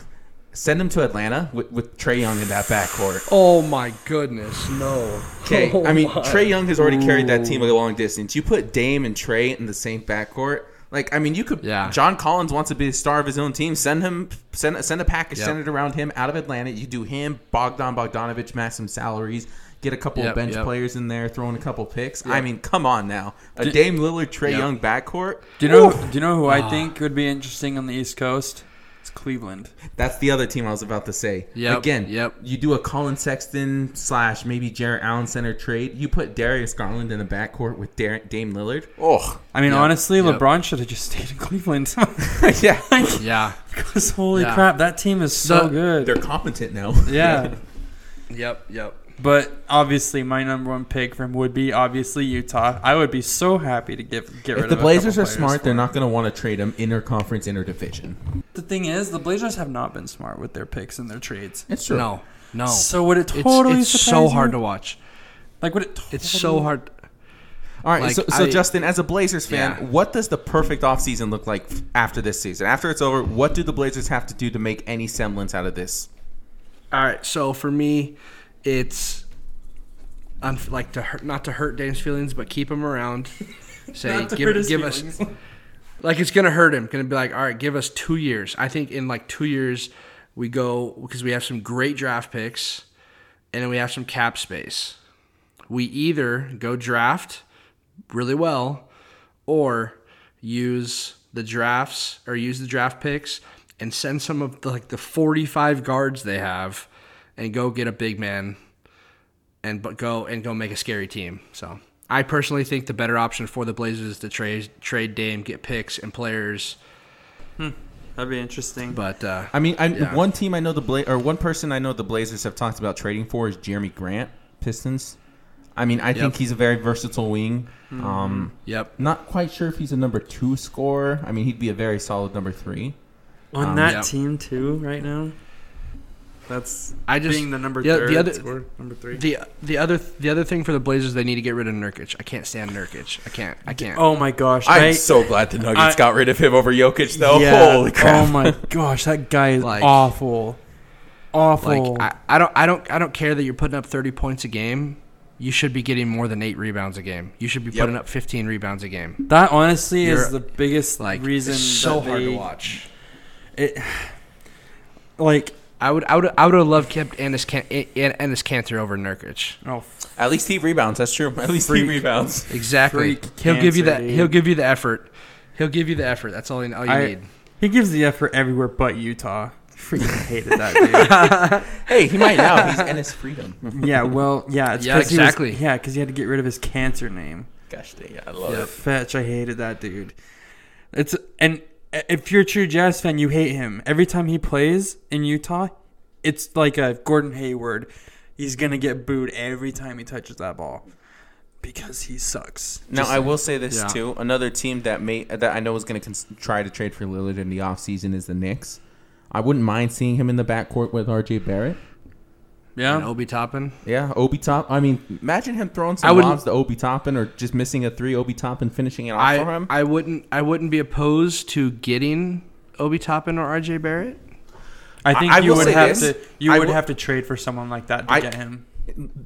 send him to Atlanta with, with Trae Young in that backcourt. Oh my goodness, no. Okay, Oh I mean my. Trae Young has already carried that team a long distance. You put Dame and Trae in the same backcourt. Like I mean, you could. Yeah. John Collins wants to be the star of his own team. Send him. Send send a package Yep. centered around him out of Atlanta. You do him, Bogdan Bogdanovich, match some salaries. Get a couple Yep, of bench yep. players in there, throwing a couple picks. I mean, come on now, a Did- Dame Lillard, Trae Yep. Young backcourt. do you know? Do you know who Ah. I think would be interesting on the East Coast? It's Cleveland. That's the other team I was about to say. Yep, Again, yep. you do a Collin Sexton slash maybe Jarrett Allen center trade. You put Darius Garland in the backcourt with Dar- Dame Lillard. Oh, I mean, Yep, honestly, yep. LeBron should have just stayed in Cleveland. yeah. Yeah. Because holy Yeah. crap, that team is so The- good. They're competent now. yeah. Yep. Yep. But obviously, my number one pick from would be obviously Utah. I would be so happy to give get rid If the of a Blazers are smart, they're him. not going to want to trade him interconference, interdivision. The thing is, the Blazers have not been smart with their picks and their trades. It's true. No. No. So would it It's- totally it's, so hard you? to watch. like would it? Totally, It's so hard. All right, Like, so, so I- Justin, as a Blazers fan, Yeah. what does the perfect offseason look like after this season? After it's over, what do the Blazers have to do to make any semblance out of this? All right, so for me, it's I'm like to hurt, not to hurt Dame's feelings, but keep him around. Say give give us like it's gonna hurt him. Gonna be like, all right, give us two years. I think in like two years we go because we have some great draft picks, and then we have some cap space. We either go draft really well, or use the drafts or use the draft picks and send some of the, like the 45 guards they have and go get a big man and but go and go make a scary team. So I personally think the better option for the Blazers is to trade trade Dame, get picks and players. That'd be interesting. But uh, I mean, I, Yeah. one team I know the Bla- or one person I know the Blazers have talked about trading for is Jerami Grant, Pistons. I mean, I think he's a very versatile wing. Um, yep, not quite sure if he's a number two scorer. I mean, he'd be a very solid number three. On Um, that yeah. team too, right now. That's I just being the number the- the third other- scorer, number three. the the other the other thing for the Blazers they need to get rid of Nurkic. I can't stand Nurkic. I can't. I can't. oh my gosh! I'm I- so glad the Nuggets I- got rid of him over Jokic, though. yeah. Holy oh crap! Oh my gosh, that guy is Like- awful. Awful. Like I, I don't I don't I don't care that you're putting up 30 points a game. You should be getting more than eight rebounds a game. You should be Yep. putting up 15 rebounds a game. that honestly You're- is the biggest Like reason. it's so that hard they- to watch. It, like I would I would I would have loved kept Enes Can Enes Kanter over Nurkic. Oh, At least he rebounds. That's true. At least Freak. he rebounds. Exactly. Freak he'll give you that. dude. He'll give you the effort. He'll give you the effort. That's all, you- all you I- need. he gives the effort everywhere but Utah. Freaking hated that dude. Hey, he might now. He's Enes Freedom. yeah, well, yeah, it's Yeah, 'cause he was- exactly. yeah, because he had to get rid of his cancer name. Gosh dang. I love Yep. it. Fetch, I hated that dude. It's and if you're a true Jazz fan, you hate him. Every time he plays in Utah, it's like a Gordon Hayward. He's gonna get booed every time he touches that ball because he sucks. Now Just- I will say this Yeah. too. Another team that may that I know is going to cons- try to trade for Lillard in the offseason is the Knicks. I wouldn't mind seeing him in the backcourt with RJ Barrett. And yeah, Obi Toppin. Yeah, Obi Top. I mean, imagine him throwing I some wouldn't- lobs to Obi Toppin or just missing a three Obi Toppin finishing it off I for him. I wouldn't I wouldn't be opposed to getting Obi Toppin or RJ Barrett. I think I- I you will would have this. to you I would will- have to trade for someone like that to I- get him.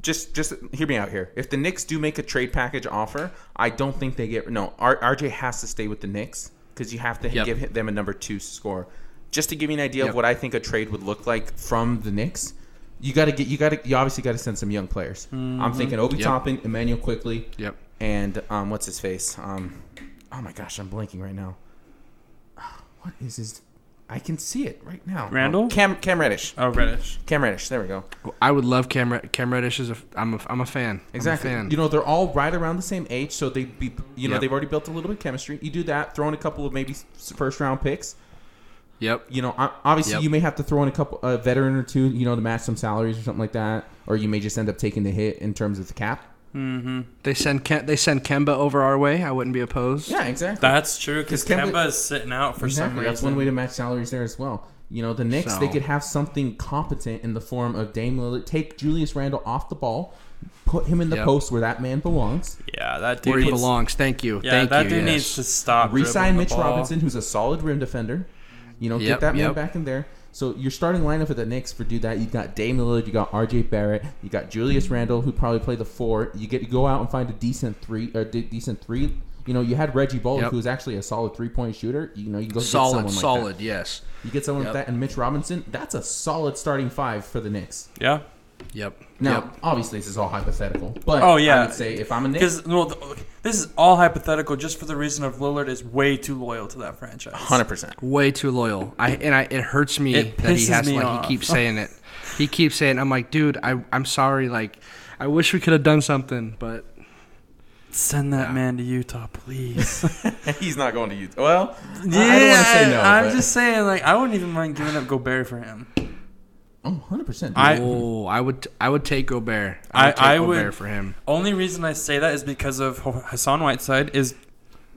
just just hear me out here. If the Knicks do make a trade package offer, I don't think they get no. R- RJ has to stay with the Knicks because you have to Yep. give them a number two score. Just to give you an idea Yep. of what I think a trade would look like from the Knicks, you got to get you got to you obviously got to send some young players. I'm thinking Obi Yep. Toppin, Immanuel Quickley, Yep. and um, what's his face? Um, oh my gosh, I'm blanking right now. What is his? I can see it right now. Randall? Oh, Cam Cam Reddish. Oh, Reddish. Cam Reddish. There we go. I would love Cam Red- Cam Reddish. Is a I'm a I'm a fan. Exactly. I'm a fan. You know, they're all right around the same age, so they be you know Yep. they've already built a little bit of chemistry. You do that, throw in a couple of maybe first round picks. Yep. You know, obviously Yep. you may have to throw in a couple a veteran or two, you know, to match some salaries or something like that, or you may just end up taking the hit in terms of the cap. Mm-hmm. They send Ken, they send Kemba over our way. I wouldn't be opposed. Yeah, exactly. That's true because Kemba- Kemba is sitting out for some reason. That's one way to match salaries there as well. You know, the Knicks they could have something competent in the form of Dame Lillard. Take Julius Randle off the ball, put him in the Yep. post where that man belongs. Yeah, that dude Where he needs- belongs. Thank you. Yeah, Thank that you. dude yes. needs to stop. Resign dribbling the Mitch ball. Robinson, who's a solid rim defender. You know, get that man yep. back in there. So your starting lineup for the Knicks for do that. You got Dame Lillard, you got R.J. Barrett, you got Julius Randle, who probably play the four. You get to go out and find a decent three, uh, or de- decent three. You know, you had Reggie Bullock, Yep. who's actually a solid three point shooter. You know, you go get solid. like solid. that. Yes. You get someone Yep. like that, and Mitch Robinson. That's a solid starting five for the Knicks. Yeah, Yep. Now, Yep. obviously, this is all hypothetical, but Oh, yeah. I would say if I'm a because well, th- this is all hypothetical, just for the reason of Lillard is way too loyal to that franchise. hundred percent. Way too loyal. I and I it hurts me It that he has me like off. he keeps saying it. He keeps saying I'm like, dude, I I'm sorry. Like, I wish we could have done something, but Send that Yeah. man to Utah, please. He's not going to Utah. Well, yeah, I don't want to say no. I'm but- just saying, like, I wouldn't even mind giving up Gobert for him. Oh, 100 percent. I- oh, I would I would take Gobert. I- I would take I Gobert would- for him. Only reason I say that is because of Hassan Whiteside is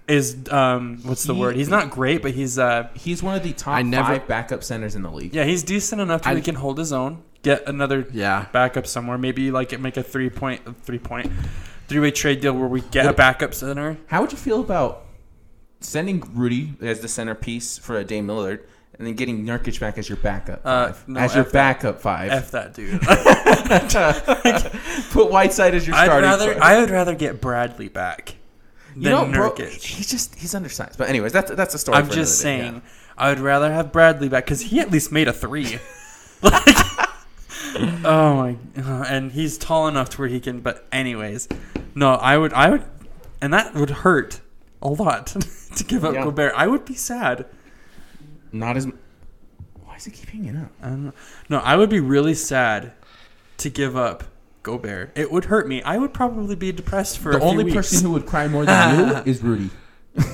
is um what's the He- word? He's not great, but he's uh He's one of the top I never- five backup centers in the league. yeah he's decent enough to I- he can hold his own. Get another Yeah. backup somewhere. Maybe like make a three point three point three way trade deal where we get a backup center. How would you feel about sending Rudy as the centerpiece for a Dame Lillard, and then getting Nurkic back as your backup Uh, five? no, as your F that. backup five. F that dude. Put Whiteside as your I'd starting. rather five. I would rather get Bradley back than you know, bro, Nurkic. he's just he's undersized. But anyways, that's that's a story. I'm just saying, I would rather have Bradley back because he at least made a three. like, oh my, uh, and he's tall enough to where he can. But anyways, no, I would, I would, and that would hurt a lot to give up Yeah. Gobert. I would be sad. Yeah. Not as. Why does it keep hanging up? I don't know. No, I would be really sad to give up Gobert. It would hurt me. I would probably be depressed for The a few only weeks. person who would cry more than you is Rudy.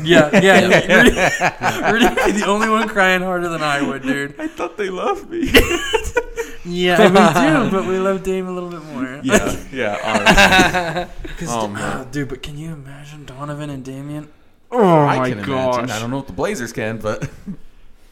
yeah, yeah, yeah. Rudy, Rudy the only one crying harder than I would, dude. I thought they loved me. Yeah, we do, but we love Dame a little bit more. yeah, yeah. honestly. 'Cause Oh, Da- man. dude, but can you imagine Donovan and Damian? Oh I my can gosh! imagine. I don't know if the Blazers can, but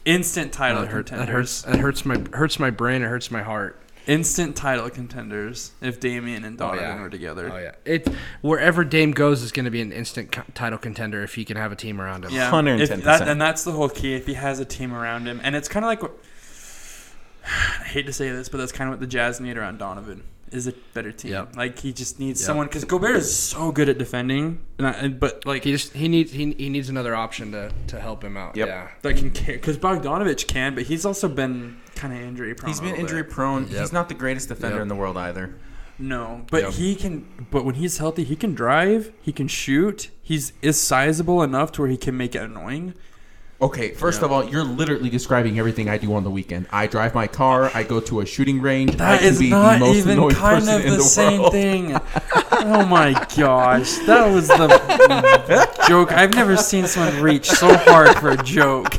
Instant title uh, That, hurt, that hurts. That hurts my hurts my brain. It hurts my heart. Instant title contenders if Damian and Oh, Donovan yeah. were together. Oh yeah. It wherever Dame goes is going to be an instant co- title contender if he can have a team around him. Yeah, 110%. That, and that's the whole key. If he has a team around him, and it's kind of like I hate to say this, but that's kind of what the Jazz need around Donovan is a better team. Yep. Like he just needs Yep. someone because Gobert is so good at defending, and I, but like He just he needs he, he needs another option to, to help him out. Yep. Yeah. that can because Bogdanovich can, but he's also been kind of injury prone. He's a been injury bit. prone. Yep. He's not the greatest defender Yep. in the world either. No, but Yep. he can. But when he's healthy, he can drive. He can shoot. He's is sizable enough to where he can make it annoying. Okay, first of all, you're literally describing everything I do on the weekend. I drive my car. I go to a shooting range. I can is be not the most even kind of the, the same world. thing. oh my gosh, that was the joke. I've never seen someone reach so hard for a joke.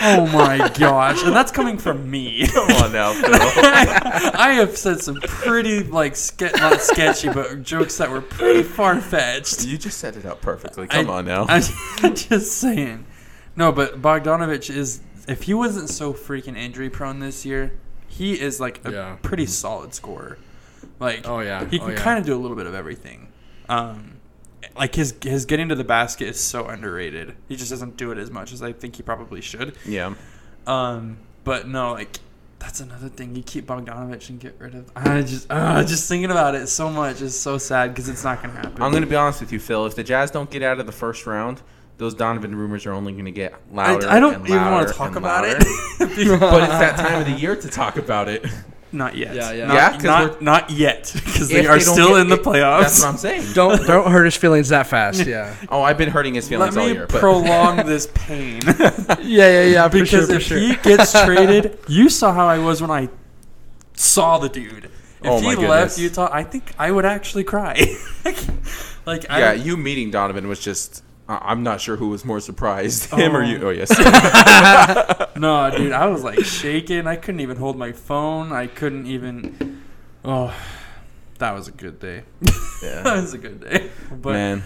Oh my gosh, and that's coming from me. Come on now, Phil. I have said some pretty like ske- not sketchy, but jokes that were pretty far fetched. you just set it up perfectly. Come I- on now. I'm just saying. No, but Bogdanovich is. If he wasn't so freaking injury prone this year, he is like a Yeah. pretty solid scorer. Like, Oh, yeah. he Oh, can yeah. kind of do a little bit of everything. Um, like his his getting to the basket is so underrated. He just doesn't do it as much as I think he probably should. yeah. Um, but no, like that's another thing. You keep Bogdanovich and get rid of. I just, uh, just thinking about it so much is so sad because it's not gonna happen. I'm going to be honest with you, Phil. If the Jazz don't get out of the first round, those Donovan rumors are only going to get louder. I, I don't and even want to talk about louder. it. but it's that time of the year to talk about it. Not yet. Yeah, yeah. Not, Yeah, 'cause not, not yet because they are don't still get- in the it- playoffs. That's what I'm saying. Don't don't hurt his feelings that fast. Yeah. Oh, I've been hurting his Let feelings all me year. But prolong this pain yeah, yeah, yeah. For because sure, for if sure. he gets traded, you saw how I was when I saw the dude. If Oh he my left goodness. Utah, I think I would actually cry. like, yeah, I, you meeting Donovan was just. I'm not sure who was more surprised, him or Oh. you. Oh, oh yes. no, dude, I was like shaking. I couldn't even hold my phone. I couldn't even. Oh, that was a good day. Yeah, that was a good day. But Man.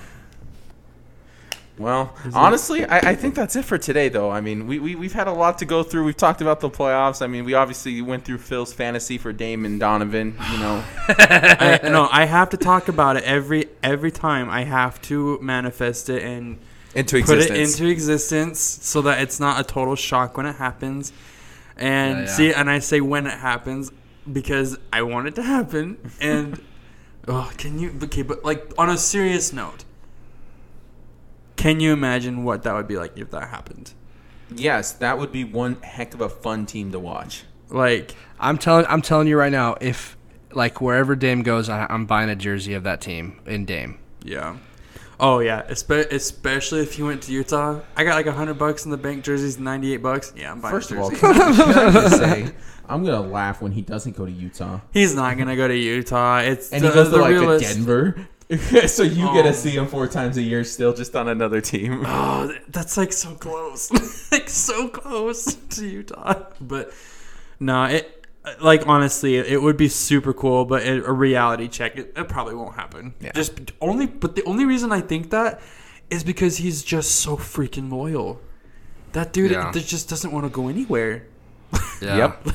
Well, Is it- honestly, I, I think that's it for today, though. I mean, we, we, we've had a lot to go through. We've talked about the playoffs. I mean, we obviously went through Phil's fantasy for Dame and Donovan, you know. I, no, I have to talk about it every every time. I have to manifest it and Into put it into existence so that it's not a total shock when it happens. And Yeah, yeah. see, and I say when it happens because I want it to happen. And oh, can you? Okay, but like on a serious note, can you imagine what that would be like if that happened? yes, that would be one heck of a fun team to watch. Like, I'm telling I'm telling you right now, if like wherever Dame goes, I, I'm buying a jersey of that team in Dame. yeah. Oh yeah, espe- especially if you went to Utah. I got like a hundred bucks in the bank. Jerseys ninety eight bucks. Yeah, I'm buying. First a of all, can I, can I just say, I'm gonna laugh when he doesn't go to Utah He's not gonna go to Utah. It's and he the- goes to like a realist- Denver. so you get Oh. to see him four times a year still. Just on another team. Oh, that's like so close, like so close to Utah. But no, it like honestly, it would be super cool. But it, a reality check, it, it probably won't happen. Yeah. Just only, but the only reason I think that is because he's just so freaking loyal. That dude Yeah. that just doesn't want to go anywhere. Yeah. Yep.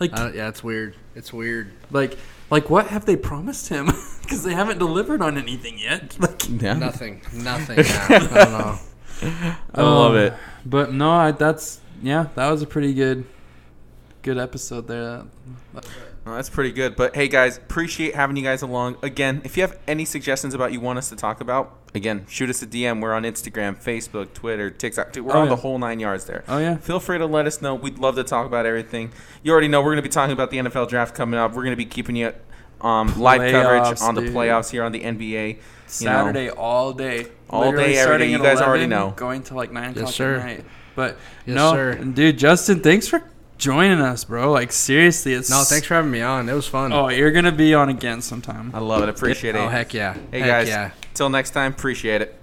Like, Uh, yeah, it's weird. It's weird. like, like, what have they promised him? Because they haven't delivered on anything yet. Like, Yeah. Nothing. Nothing. Yeah, I don't know. I love Oh, it. Um, but no, I, that's yeah, that was a pretty good, good episode there. Well, that's pretty good. But hey, guys, appreciate having you guys along. Again, if you have any suggestions about you want us to talk about, again, shoot us a DM. We're on Instagram, Facebook, Twitter, TikTok. Dude, we're Oh, on yeah. the whole nine yards there. Oh yeah, Feel free to let us know. We'd love to talk about everything. You already know we're going to be talking about the NFL draft coming up. We're going to be keeping you um, live coverage on the dude. playoffs here on the NBA. You know, Saturday all day, All Literally day, every starting at You guys already know. Going to like nine Yes, o'clock sir. at night. But Yes, no, sir. dude, Justin, thanks for joining us, bro. Like seriously, it's No, thanks for having me on. It was fun. Oh, you're gonna be on again sometime. I love it. Appreciate oh, it. Oh heck yeah. Hey heck guys, yeah. till next time. Appreciate it.